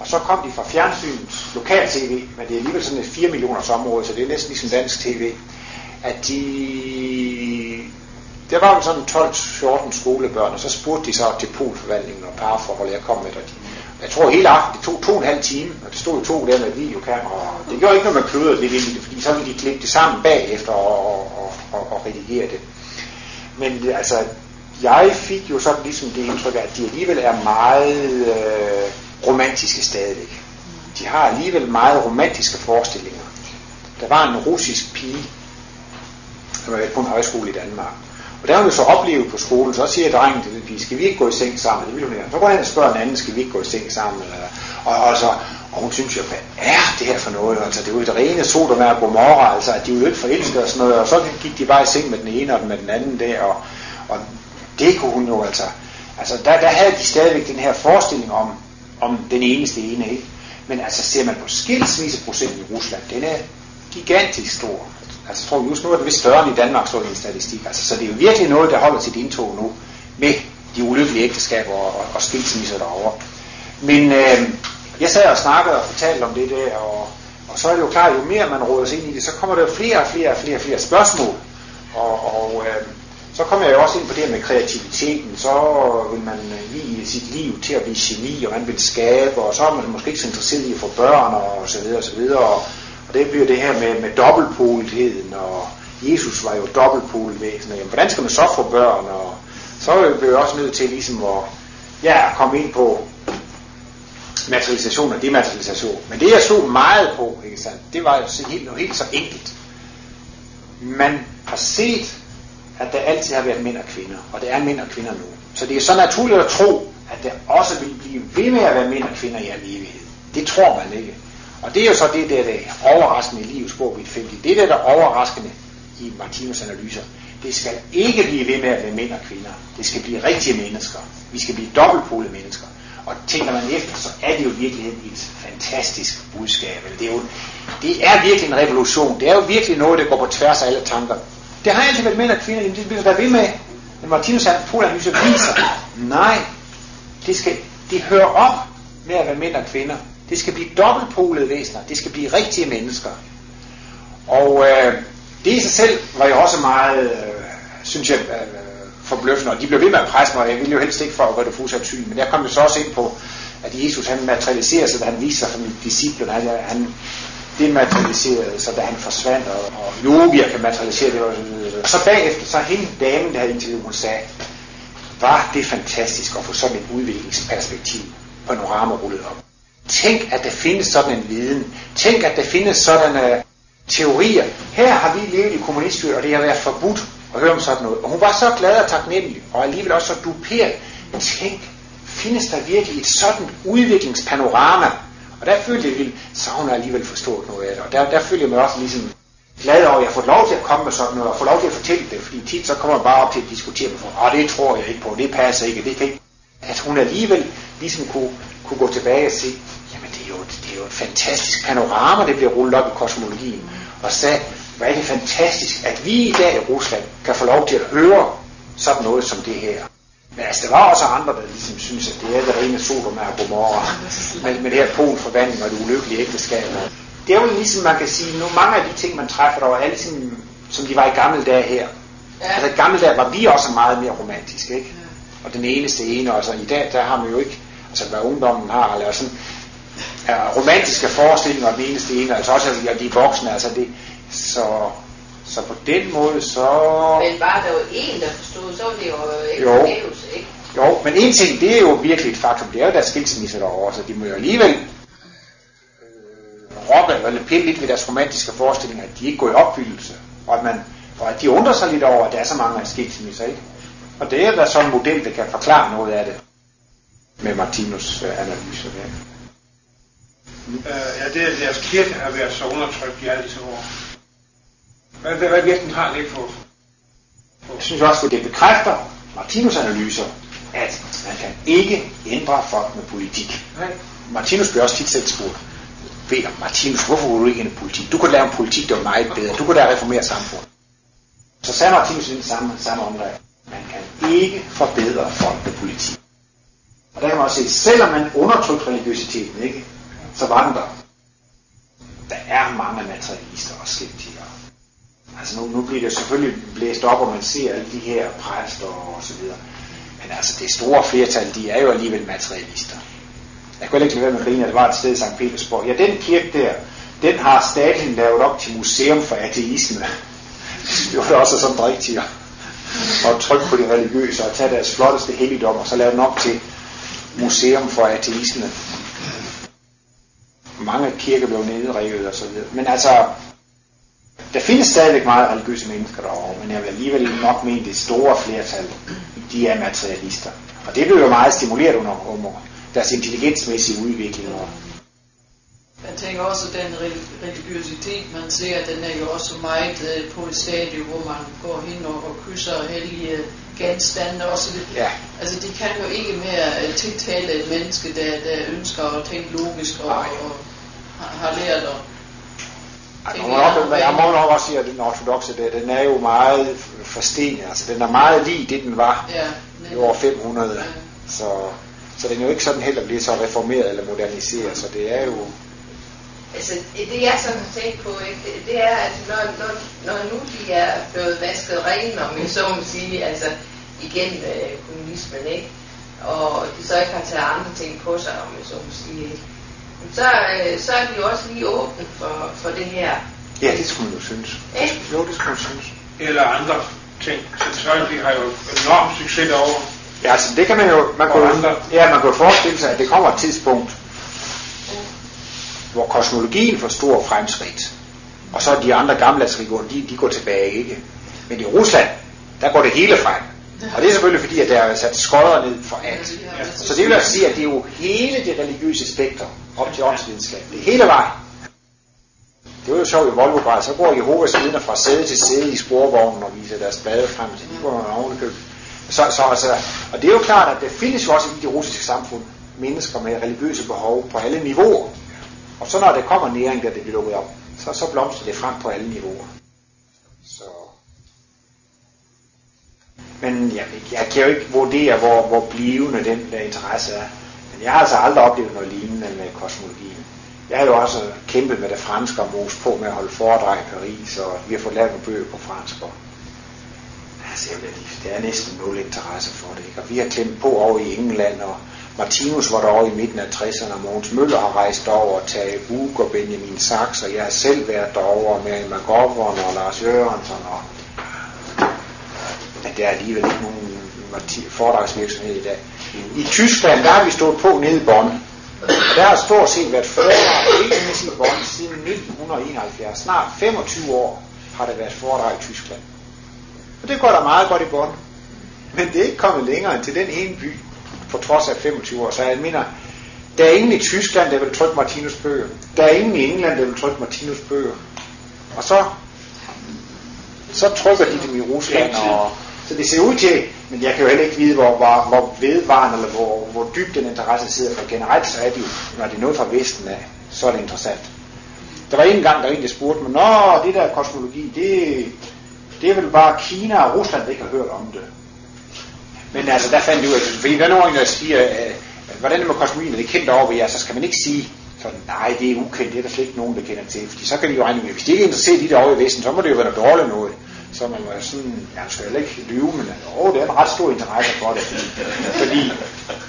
Speaker 2: og så kom de fra fjernsynets lokal-tv, men det er alligevel sådan et 4 millioners område, så det er næsten ligesom dansk tv, at de... Der var jo sådan 12-14 skolebørn, og så spurgte de så til polforvaltningen og parforhold, jeg kom med, og de, jeg tror hele aften, det tog to og en halv time, og det stod jo to der med videokamera, og det gjorde ikke noget, man klødede lidt ind i det, fordi så ville de klippe det sammen bagefter og, og, og, og redigere det. Men altså, jeg fik jo sådan ligesom det indtryk, at de alligevel er meget... Øh, romantiske stadigvæk. De har alligevel meget romantiske forestillinger. Der var en russisk pige, som var på en højskole i Danmark. Og der har vi så oplevet på skolen, så siger drengen til den pige, skal vi ikke gå i seng sammen? Det vil hun ikke. Så går han og spørger en anden, skal vi ikke gå i seng sammen? Og, og, så, og hun synes jo, hvad er det her for noget? Altså, det er jo et rene sodom af godmorgen, altså, at de er jo ikke forelskede og sådan noget. Og så gik de bare i seng med den ene og med den anden der, og, og det kunne hun jo altså. Altså, der, der havde de stadigvæk den her forestilling om, om den eneste ene, ikke? Men altså ser man på skilsmisseprocenten i Rusland, den er gigantisk stor. Altså tror just nu er det vist større end i Danmark, så i en statistik. Altså, så det er jo virkelig noget, der holder sit indtog nu med de ulykkelige ægteskaber og, og, og skilsmisser derovre. Men øh, jeg sad og snakkede og fortalte om det der, og, og så er det jo klart, jo mere man råder sig ind i det, så kommer der flere og flere og flere, flere spørgsmål. Og, og øh, så kommer jeg jo også ind på det med kreativiteten, så vil man give sit liv til at blive geni, og man vil skabe, og så er man måske ikke så interesseret i at få børn, og så videre, og så videre, og, og det bliver det her med, med dobbeltpoligheden, og Jesus var jo dobbeltpolet væsen, jamen hvordan skal man så få børn, og så er vi også nødt til ligesom at ja, komme ind på materialisation og dematerialisation. Men det jeg så meget på, ikke sandt, det var jo helt, helt så enkelt. Man har set at der altid har været mænd og kvinder, og der er mænd og kvinder nu. Så det er så naturligt at tro, at der også vil blive ved med at være mænd og kvinder i al evighed. Det tror man ikke. Og det er jo så det der, der er overraskende i livets bog vi 50. Det der, der er overraskende i Martinus analyser. Det skal ikke blive ved med at være mænd og kvinder. Det skal blive rigtige mennesker. Vi skal blive dobbeltpolede mennesker. Og tænker man efter, så er det jo virkelig et fantastisk budskab. Det er, jo, det er virkelig en revolution. Det er jo virkelig noget, der går på tværs af alle tanker. Det har altid været mænd og kvinder, jamen det bliver der ved med. Men Martinus polanalyse viser, nej, det, skal, det hører op med at være mænd og kvinder. Det skal blive dobbeltpolede væsener. Det skal blive rigtige mennesker. Og øh, det i sig selv var jo også meget, øh, synes jeg, øh, forbløffende. Og de blev ved med at presse mig. Jeg ville jo helst ikke for at gøre det fuldstændig syn. Men der kom jo så også ind på, at Jesus han materialiserer sig, da han viser sig for mine disciple. Han, han dematerialiserede, så da han forsvandt, og, og yogier kan materialisere det. Og, og så bagefter, så hende damen, der havde interviewet, hun sagde, var det fantastisk at få sådan et udviklingsperspektiv panorama rullet op. Tænk, at der findes sådan en viden. Tænk, at der findes sådanne øh, teorier. Her har vi levet i kommuniststyret, og det har været forbudt at høre om sådan noget. Og hun var så glad og taknemmelig, og alligevel også så duperet. Tænk, findes der virkelig et sådan udviklingspanorama? Og der følte jeg, så hun alligevel forstået noget af det. Og der, der følte jeg mig også ligesom glad over, at jeg har fået lov til at komme med sådan noget, og få lov til at fortælle det, fordi tit så kommer man bare op til at diskutere med folk, og det tror jeg ikke på, det passer ikke, det kan ikke. At hun alligevel ligesom kunne, kunne gå tilbage og sige, jamen det er, jo, det er jo et fantastisk panorama, det bliver rullet op i kosmologien, og sagde, hvor er det fantastisk, at vi i dag i Rusland kan få lov til at høre sådan noget som det her. Men altså, der var også andre, der ligesom synes, at det er det rene Sodom og Gomorra, med, med det her polforvandling og det ulykkelige ægteskab. Det er jo ligesom, man kan sige, nu mange af de ting, man træffer, der er ligesom, som de var i gamle dage her. Ja. Altså i gamle dage var vi også meget mere romantiske, ikke? Og den eneste ene, og så i dag, der har man jo ikke, altså hvad ungdommen har, eller sådan, er romantiske forestillinger, den eneste ene, altså også at de er voksne, altså det, så så på den måde så...
Speaker 6: Men bare der var en, der forstod, så var det jo ikke jo. forgæves, ikke?
Speaker 2: Jo, men en ting, det er jo virkelig et faktum, det er jo deres skilsmisse derovre, så de må jo alligevel øh, rokke eller pille lidt ved deres romantiske forestillinger, at de ikke går i opfyldelse, og at, man, og at de undrer sig lidt over, at der er så mange af skilsmisser, ikke? Og det er da sådan en model, der kan forklare noget af det med Martinus øh, analyse. Ja.
Speaker 3: Uh, ja, det er deres kirke har været så undertrykt i alle disse år. Hvad, hvad, hvad virkning har det på? på?
Speaker 2: Jeg synes også, at det bekræfter Martinus analyser, at man kan ikke ændre folk med politik. Nej. Martinus bliver også tit selv spurgt, Peter, Martinus, hvorfor vil du ikke ændre politik? Du kunne lave en politik, der var meget bedre. Du kunne da reformere samfundet. Så sagde Martinus i den samme, samme omgang, man kan ikke forbedre folk med politik. Og der kan man også se, selvom man undertrykker religiøsiteten, ikke, så var den der. Der er mange materialister og skeptikere. Altså nu, nu bliver det selvfølgelig blæst op, og man ser alle de her præster og så videre. Men altså det store flertal, de er jo alligevel materialister. Jeg kunne ikke lade være med at grine, at det var et sted i St. Petersborg. Ja, den kirke der, den har staten lavet op til museum for ateisme. det var da også sådan rigtigt at trykke på de religiøse og tage deres flotteste helligdom, og så lave den op til museum for ateisme. Mange kirker blev nedrevet og så videre. Men altså, der findes stadigvæk meget religiøse mennesker derovre, men jeg vil alligevel nok mene, det store flertal, de er materialister. Og det blev jo meget stimuleret under, under deres intelligensmæssige udvikling. Og
Speaker 5: jeg tænker også, at den religiøsitet, man ser, den er jo også meget øh, på et stadie, hvor man går hen og, og kysser hellige genstande også. Det, ja. Altså, de kan jo ikke mere øh, tiltale et menneske, der, der ønsker at tænke logisk og, og har lært at
Speaker 2: jeg må, nok, jeg må nok også sige, at den ortodoxe, der, den er jo meget forstenet. Altså, den er meget lige det, den var ja, i år 500. Ja. Så, så den er jo ikke sådan heller blive så reformeret eller moderniseret. Så det er jo...
Speaker 6: Altså, det jeg sådan har tænkt på, ikke, det, det er, at når, når, når nu de er blevet vasket rene, om jeg så må sige, altså igen øh, kommunismen, ikke? og de så ikke har taget andre ting på sig, om jeg så må sige, ikke? så, øh, så er de jo også lige åbne for, for det her.
Speaker 2: Ja, det skulle man jo synes.
Speaker 6: Ja.
Speaker 2: Jo, det skulle man synes.
Speaker 3: Eller andre ting. Centralby har jo enorm succes derovre.
Speaker 2: Ja, altså det kan man jo, man kunne, ja, man kan forestille sig, at det kommer et tidspunkt hvor kosmologien får stor fremskridt, og så de andre gammeldagsreligioner, de, de går tilbage, ikke? Men i Rusland, der går det hele frem. Og det er selvfølgelig fordi, at der er sat skodder ned for alt. Så det vil altså sige, at det er jo hele det religiøse spektrum op til åndsvidenskab. Det er hele vejen. Det var jo sjovt i Volvo bare, så går Jehovas vidner fra sæde til sæde i sporvognen og viser deres blade frem til de går ovenikøb. Så, så altså, og det er jo klart, at der findes jo også i det russiske samfund mennesker med religiøse behov på alle niveauer. Og så når der kommer næring, der det bliver lukket op, så, så blomstrer det frem på alle niveauer. Så. Men jeg, jeg kan jo ikke vurdere, hvor, hvor blivende den der interesse er. Men jeg har altså aldrig oplevet noget lignende med kosmologien. Jeg har jo også kæmpet med det franske og mos på med at holde foredrag i Paris, og vi har fået lavet nogle bøger på fransk. Og, altså, jeg vil, det er næsten nul interesse for det. Ikke? Og vi har klemt på over i England, og Martinus var derovre i midten af 60'erne, Mogens Møller har rejst over, Tage Bug og Benjamin Sachs, og jeg har selv været derovre med McGovern og Lars Jørgensen, og men der er alligevel ikke nogen foredragsvirksomhed i dag. I Tyskland, der har vi stået på nede i Bonn, og der har stort set været foredrag regelmæssigt i Bonn siden 1971. Snart 25 år har der været foredrag i Tyskland. Og det går da meget godt i Bonn. Men det er ikke kommet længere end til den ene by, på trods af 25 år. Så jeg mener, der er ingen i Tyskland, der vil trykke Martinus bøger. Der er ingen i England, der vil trykke Martinus bøger. Og så, så trykker de dem i Rusland. Og, så det ser ud til, men jeg kan jo heller ikke vide, hvor, hvor, hvor vedvarende eller hvor, hvor dybt den interesse sidder. For generelt så er det jo, når det er noget fra Vesten af, så er det interessant. Der var en gang, der en, der spurgte mig, Nå, det der kosmologi, det, det er vel bare Kina og Rusland, der ikke har hørt om det. Men altså, der fandt vi ud af, fordi der er nogen, der siger, øh, hvordan er med kosmologien, er det kendt over ved jer, så skal man ikke sige, sådan, nej, det er ukendt, det er der slet ikke nogen, der kender til, fordi så kan de jo regne med, hvis de ikke er interesseret i det over i Vesten, så må det jo være noget dårligt noget. Så man må sådan, jeg skal heller ikke lyve, men åh, det er en ret stor interesse for det, fordi,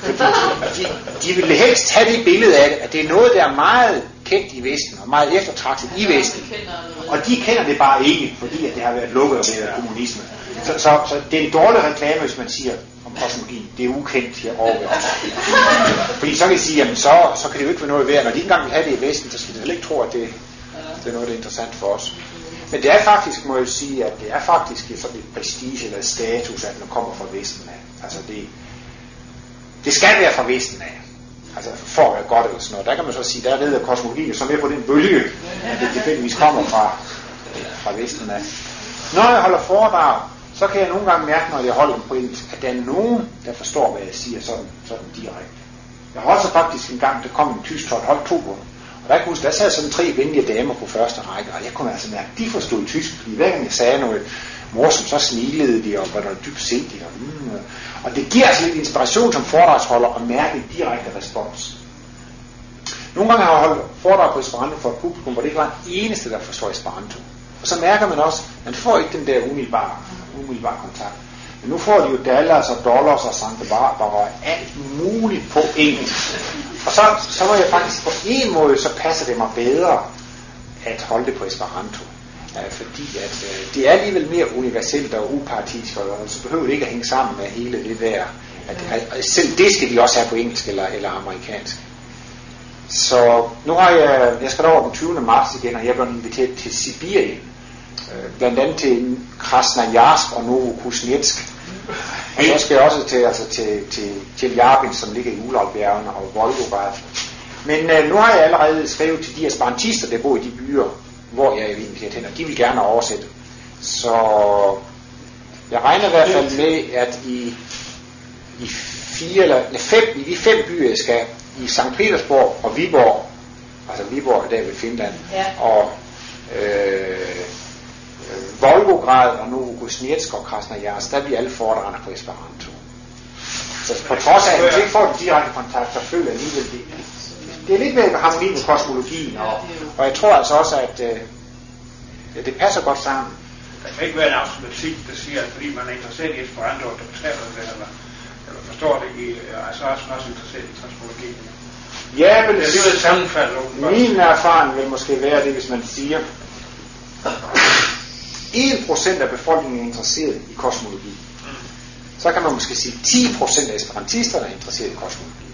Speaker 2: fordi, fordi de, de vil helst have det billede af det, at det er noget, der er meget kendt i Vesten, og meget eftertragtet i Vesten. Og de kender det bare ikke, fordi at det har været lukket ved kommunisme. Så, så, så det er en dårlig reklame, hvis man siger, kosmologi, det er ukendt her over ved os. Fordi så kan I sige, jamen så, så kan det jo ikke være noget værd. Når de ikke engang vil have det i Vesten, så skal de heller ikke tro, at det, det er noget, der er interessant for os. Men det er faktisk, må jeg sige, at det er faktisk sådan et prestige eller et status, at man kommer fra Vesten af. Altså det, det skal være fra Vesten af. Altså for at være godt eller sådan noget. Der kan man så sige, der ved at kosmologien så med på den bølge, at det tilfældigvis kommer fra, fra Vesten af. Når jeg holder foredrag, så kan jeg nogle gange mærke, når jeg holder dem på engelsk, at der er nogen, der forstår, hvad jeg siger sådan, sådan direkte. Jeg har også faktisk en gang, der kom en tysk hold, holdt to på og der, kunne, der sad sådan tre venlige damer på første række, og jeg kunne altså mærke, at de forstod tysk, fordi hver gang jeg sagde noget morsomt, så smilede de, og var noget dybt sindigt. Og, mm, og det giver altså lidt inspiration som foredragsholder at mærke en direkte respons. Nogle gange har jeg holdt foredrag på Esperanto for et publikum, hvor det ikke var en eneste, der forstår Esperanto. Og så mærker man også, at man får ikke den der umiddelbare, umiddelbar kontakt. Men nu får de jo dollars og dollars og Santa Barbara og alt muligt på engelsk. Og så, så må jeg faktisk på en måde, så passer det mig bedre at holde det på Esperanto. Ja, fordi at øh, det er alligevel mere universelt og upartisk, og så behøver det ikke at hænge sammen med hele det der. At, at selv det skal de også have på engelsk eller, eller amerikansk. Så nu har jeg, jeg skal over den 20. marts igen, og jeg er blevet inviteret til Sibirien. Øh, blandt andet til Krasnojarsk og Novokuznetsk. Og så skal jeg også til, altså til, til, til Jarbin, som ligger i Ulalbjergene og Volgograd. Men øh, nu har jeg allerede skrevet til de aspirantister, der bor i de byer, hvor jeg er inviteret hen, og de vil gerne oversætte. Så jeg regner i hvert fald med, at i, i fire eller nej, fem, i de fem byer, jeg skal, i St. Petersborg og Viborg, altså Viborg er der ved Finland, ja. og øh, Volgograd og Novokuznetsk og Krasnojarsk, der bliver alle foredragene på Esperanto. Så på trods af, at man ikke får den direkte kontakt, så føler alligevel det. Det er lidt mere harmoni med kosmologien, og, og jeg tror altså også, at øh, ja, det passer godt sammen.
Speaker 3: Der kan ikke være en automatik, der siger, at fordi man er interesseret i Esperanto, og betaler det, eller, eller forstår det i, altså også, også interesseret i kosmologien.
Speaker 2: Ja, men
Speaker 3: det er alligevel sammenfald.
Speaker 2: Min erfaring vil måske være det, hvis man siger, 1% af befolkningen er interesseret i kosmologi, så kan man måske sige, 10% af esperantisterne er interesseret i kosmologi.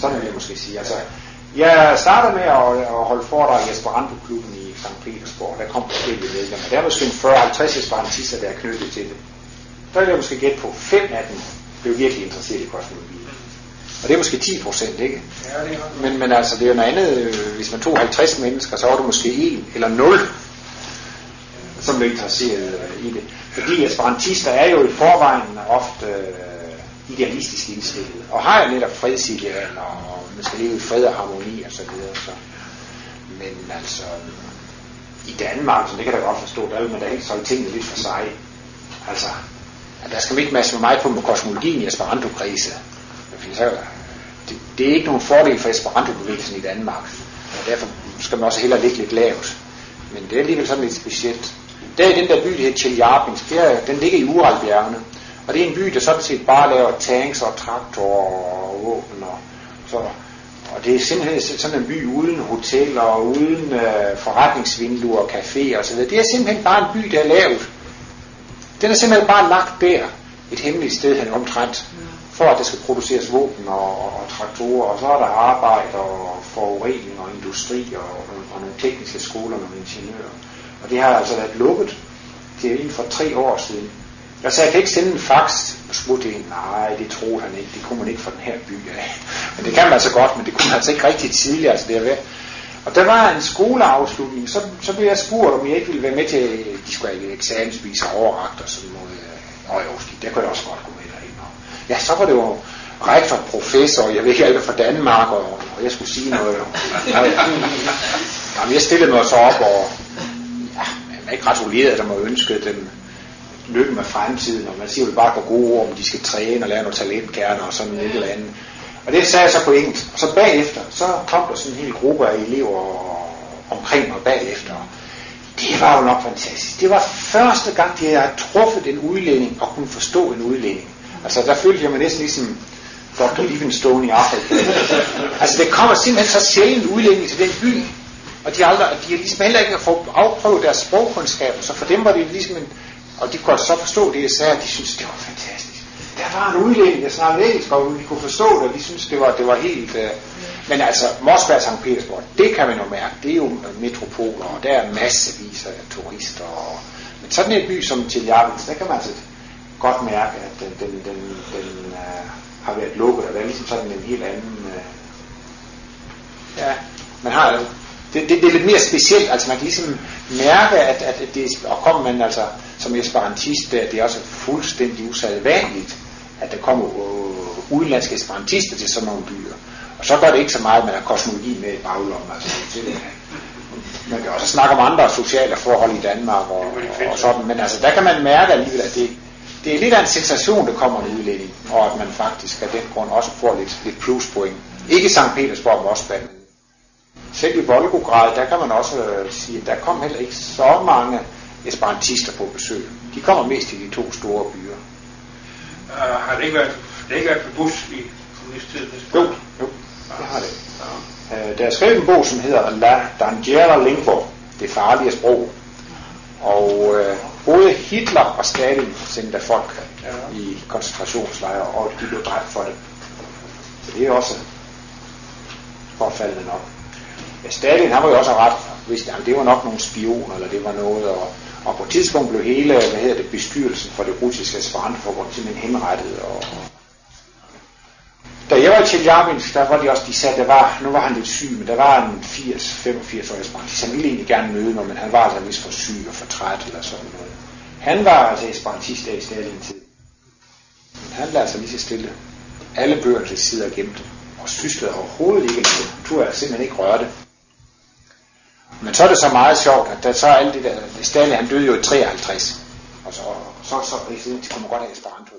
Speaker 2: Sådan vil jeg måske sige. Altså, jeg startede med at, at holde foredrag i Esperanto-klubben i St. Petersborg. Der kom forskellige medlemmer. Der er måske 40-50 esperantister, der er knyttet til det. Der vil jeg måske gætte på, 5 af dem blev virkelig interesseret i kosmologi. Og det er måske 10 procent, ikke?
Speaker 3: Ja, det er
Speaker 2: men, men altså, det er jo noget andet, hvis man tog 50 mennesker, så var det måske 1 eller 0, som er interesseret i det. Fordi esperantister er jo i forvejen ofte øh, idealistisk indstillet, og har jo netop fredsidealer, og man skal leve i fred og harmoni og så videre. Så. Men altså, i Danmark, så det kan jeg godt forstå, der vil man da ikke solgt tingene lidt for sig. Altså, at der skal vi ikke masse med mig på med kosmologien i Esperanto-krise. Det, det, er ikke nogen fordel for Esperanto-bevægelsen i Danmark. Og derfor skal man også hellere ligge lidt lavt. Men det er alligevel sådan lidt specielt. Der er den der by, der hedder der den ligger i Uralbjergene. Og det er en by, der sådan set bare laver tanks og traktorer og våben. Og, så, og det er simpelthen sådan en by uden hoteller og uden øh, forretningsvinduer og caféer osv. Det er simpelthen bare en by, der er lavet. Den er simpelthen bare lagt der, et hemmeligt sted han omtrent, for at der skal produceres våben og, og, og traktorer, og så er der arbejde og forurening og industri og, og, og nogle tekniske skoler og nogle ingeniører. Og det har altså været lukket til inden for tre år siden. Jeg sagde, jeg kan ikke sende en fax, og spurgte en, nej, det troede han ikke, det kunne man ikke fra den her by af. Men det kan man altså godt, men det kunne man altså ikke rigtig tidligere, altså det er ved. Og der var en skoleafslutning, så, så blev jeg spurgt, om jeg ikke ville være med til, de skulle have eksamensvis og overragt og sådan noget. Og jo, der kunne jeg også godt gå med derhen. Og ja, så var det jo rektor, professor, jeg ved ikke alt fra Danmark, og, og jeg skulle sige noget. Og, jamen, jeg stillede mig så op, og ja, man ikke gratuleret dem og ønskede dem lykke med fremtiden, og man siger jo bare på gode ord, om de skal træne og lære nogle talentkerner og sådan noget eller andet. Og det sagde jeg så på engelsk. Og så bagefter, så kom der sådan en hel gruppe af elever omkring mig bagefter. Det var jo nok fantastisk. Det var første gang, de havde truffet en udlænding og kunne forstå en udlænding. Altså der følte jeg mig næsten ligesom Dr. Livingstone i Afrika. altså det kommer simpelthen så sjældent udlænding til den by, og de, aldrig, de har ligesom heller ikke afprøvet deres sprogkundskaber, så for dem var det ligesom en, og de kunne så forstå det, jeg sagde, og de synes det var fantastisk. Der var en udlænding, der snakkede engelsk, og vi kunne forstå det, og de synes det var, det var helt... Uh... Men altså, Moskva og St. Petersborg, det kan man jo mærke, det er jo metropoler, og der er massevis af turister. Og... Men sådan en by som Tjeljabinsk, der kan man altså godt mærke, at den, den, den, den uh, har været lukket, og der er ligesom sådan en helt anden... Uh... Ja, man har det, det, det er lidt mere specielt, altså man kan ligesom mærke, at, at det, og kommer man altså som esperantist, det er også fuldstændig usædvanligt, at der kommer uh, udenlandske esperantister til sådan nogle byer. Og så gør det ikke så meget, at man har kosmologi med i baglommen. Altså, det, man kan også snakke om andre sociale forhold i Danmark og, og sådan, men altså der kan man mærke alligevel, at det, det er lidt af en sensation, der kommer en udlænding, og at man faktisk af den grund også får lidt, lidt pluspoint. Ikke St. Petersborg, Moskva, men selv i Volgograd, der kan man også øh, sige, at der kom heller ikke så mange esperantister på besøg. De kommer mest i de to store byer.
Speaker 3: Uh, har det ikke været, det har ikke været på bus i kommunisttiden?
Speaker 2: Jo, jo, det har det. Ja. Uh, der er skrevet en bog, som hedder La Dangerra Lingua, det farlige sprog. Og uh, både Hitler og Stalin sendte folk ja. i koncentrationslejre, og de blev dræbt for det. Så det er også forfaldende nok. Men Stalin, han var jo også ret, hvis det, det var nok nogle spioner, eller det var noget, og, og på et tidspunkt blev hele, hvad hedder det, bestyrelsen for det russiske Esperanto-forbund simpelthen henrettet, og, da jeg var i Tjeljabinsk, der var de også, de sagde, der var, nu var han lidt syg, men der var en 80-85 årig esperantist, han ville egentlig gerne møde mig, men han var altså vist for syg og for træt eller sådan noget. Han var altså esperantist af i Stalin tid. Men han lader sig lige så stille. Alle bøger til sider og gemte, og syslede overhovedet ikke med det. Turde jeg simpelthen ikke røre det. Men så er det så meget sjovt, at der så er alt det der, Stalin han døde jo i 53, og så, så, så, så, så kunne man godt have Esperanto.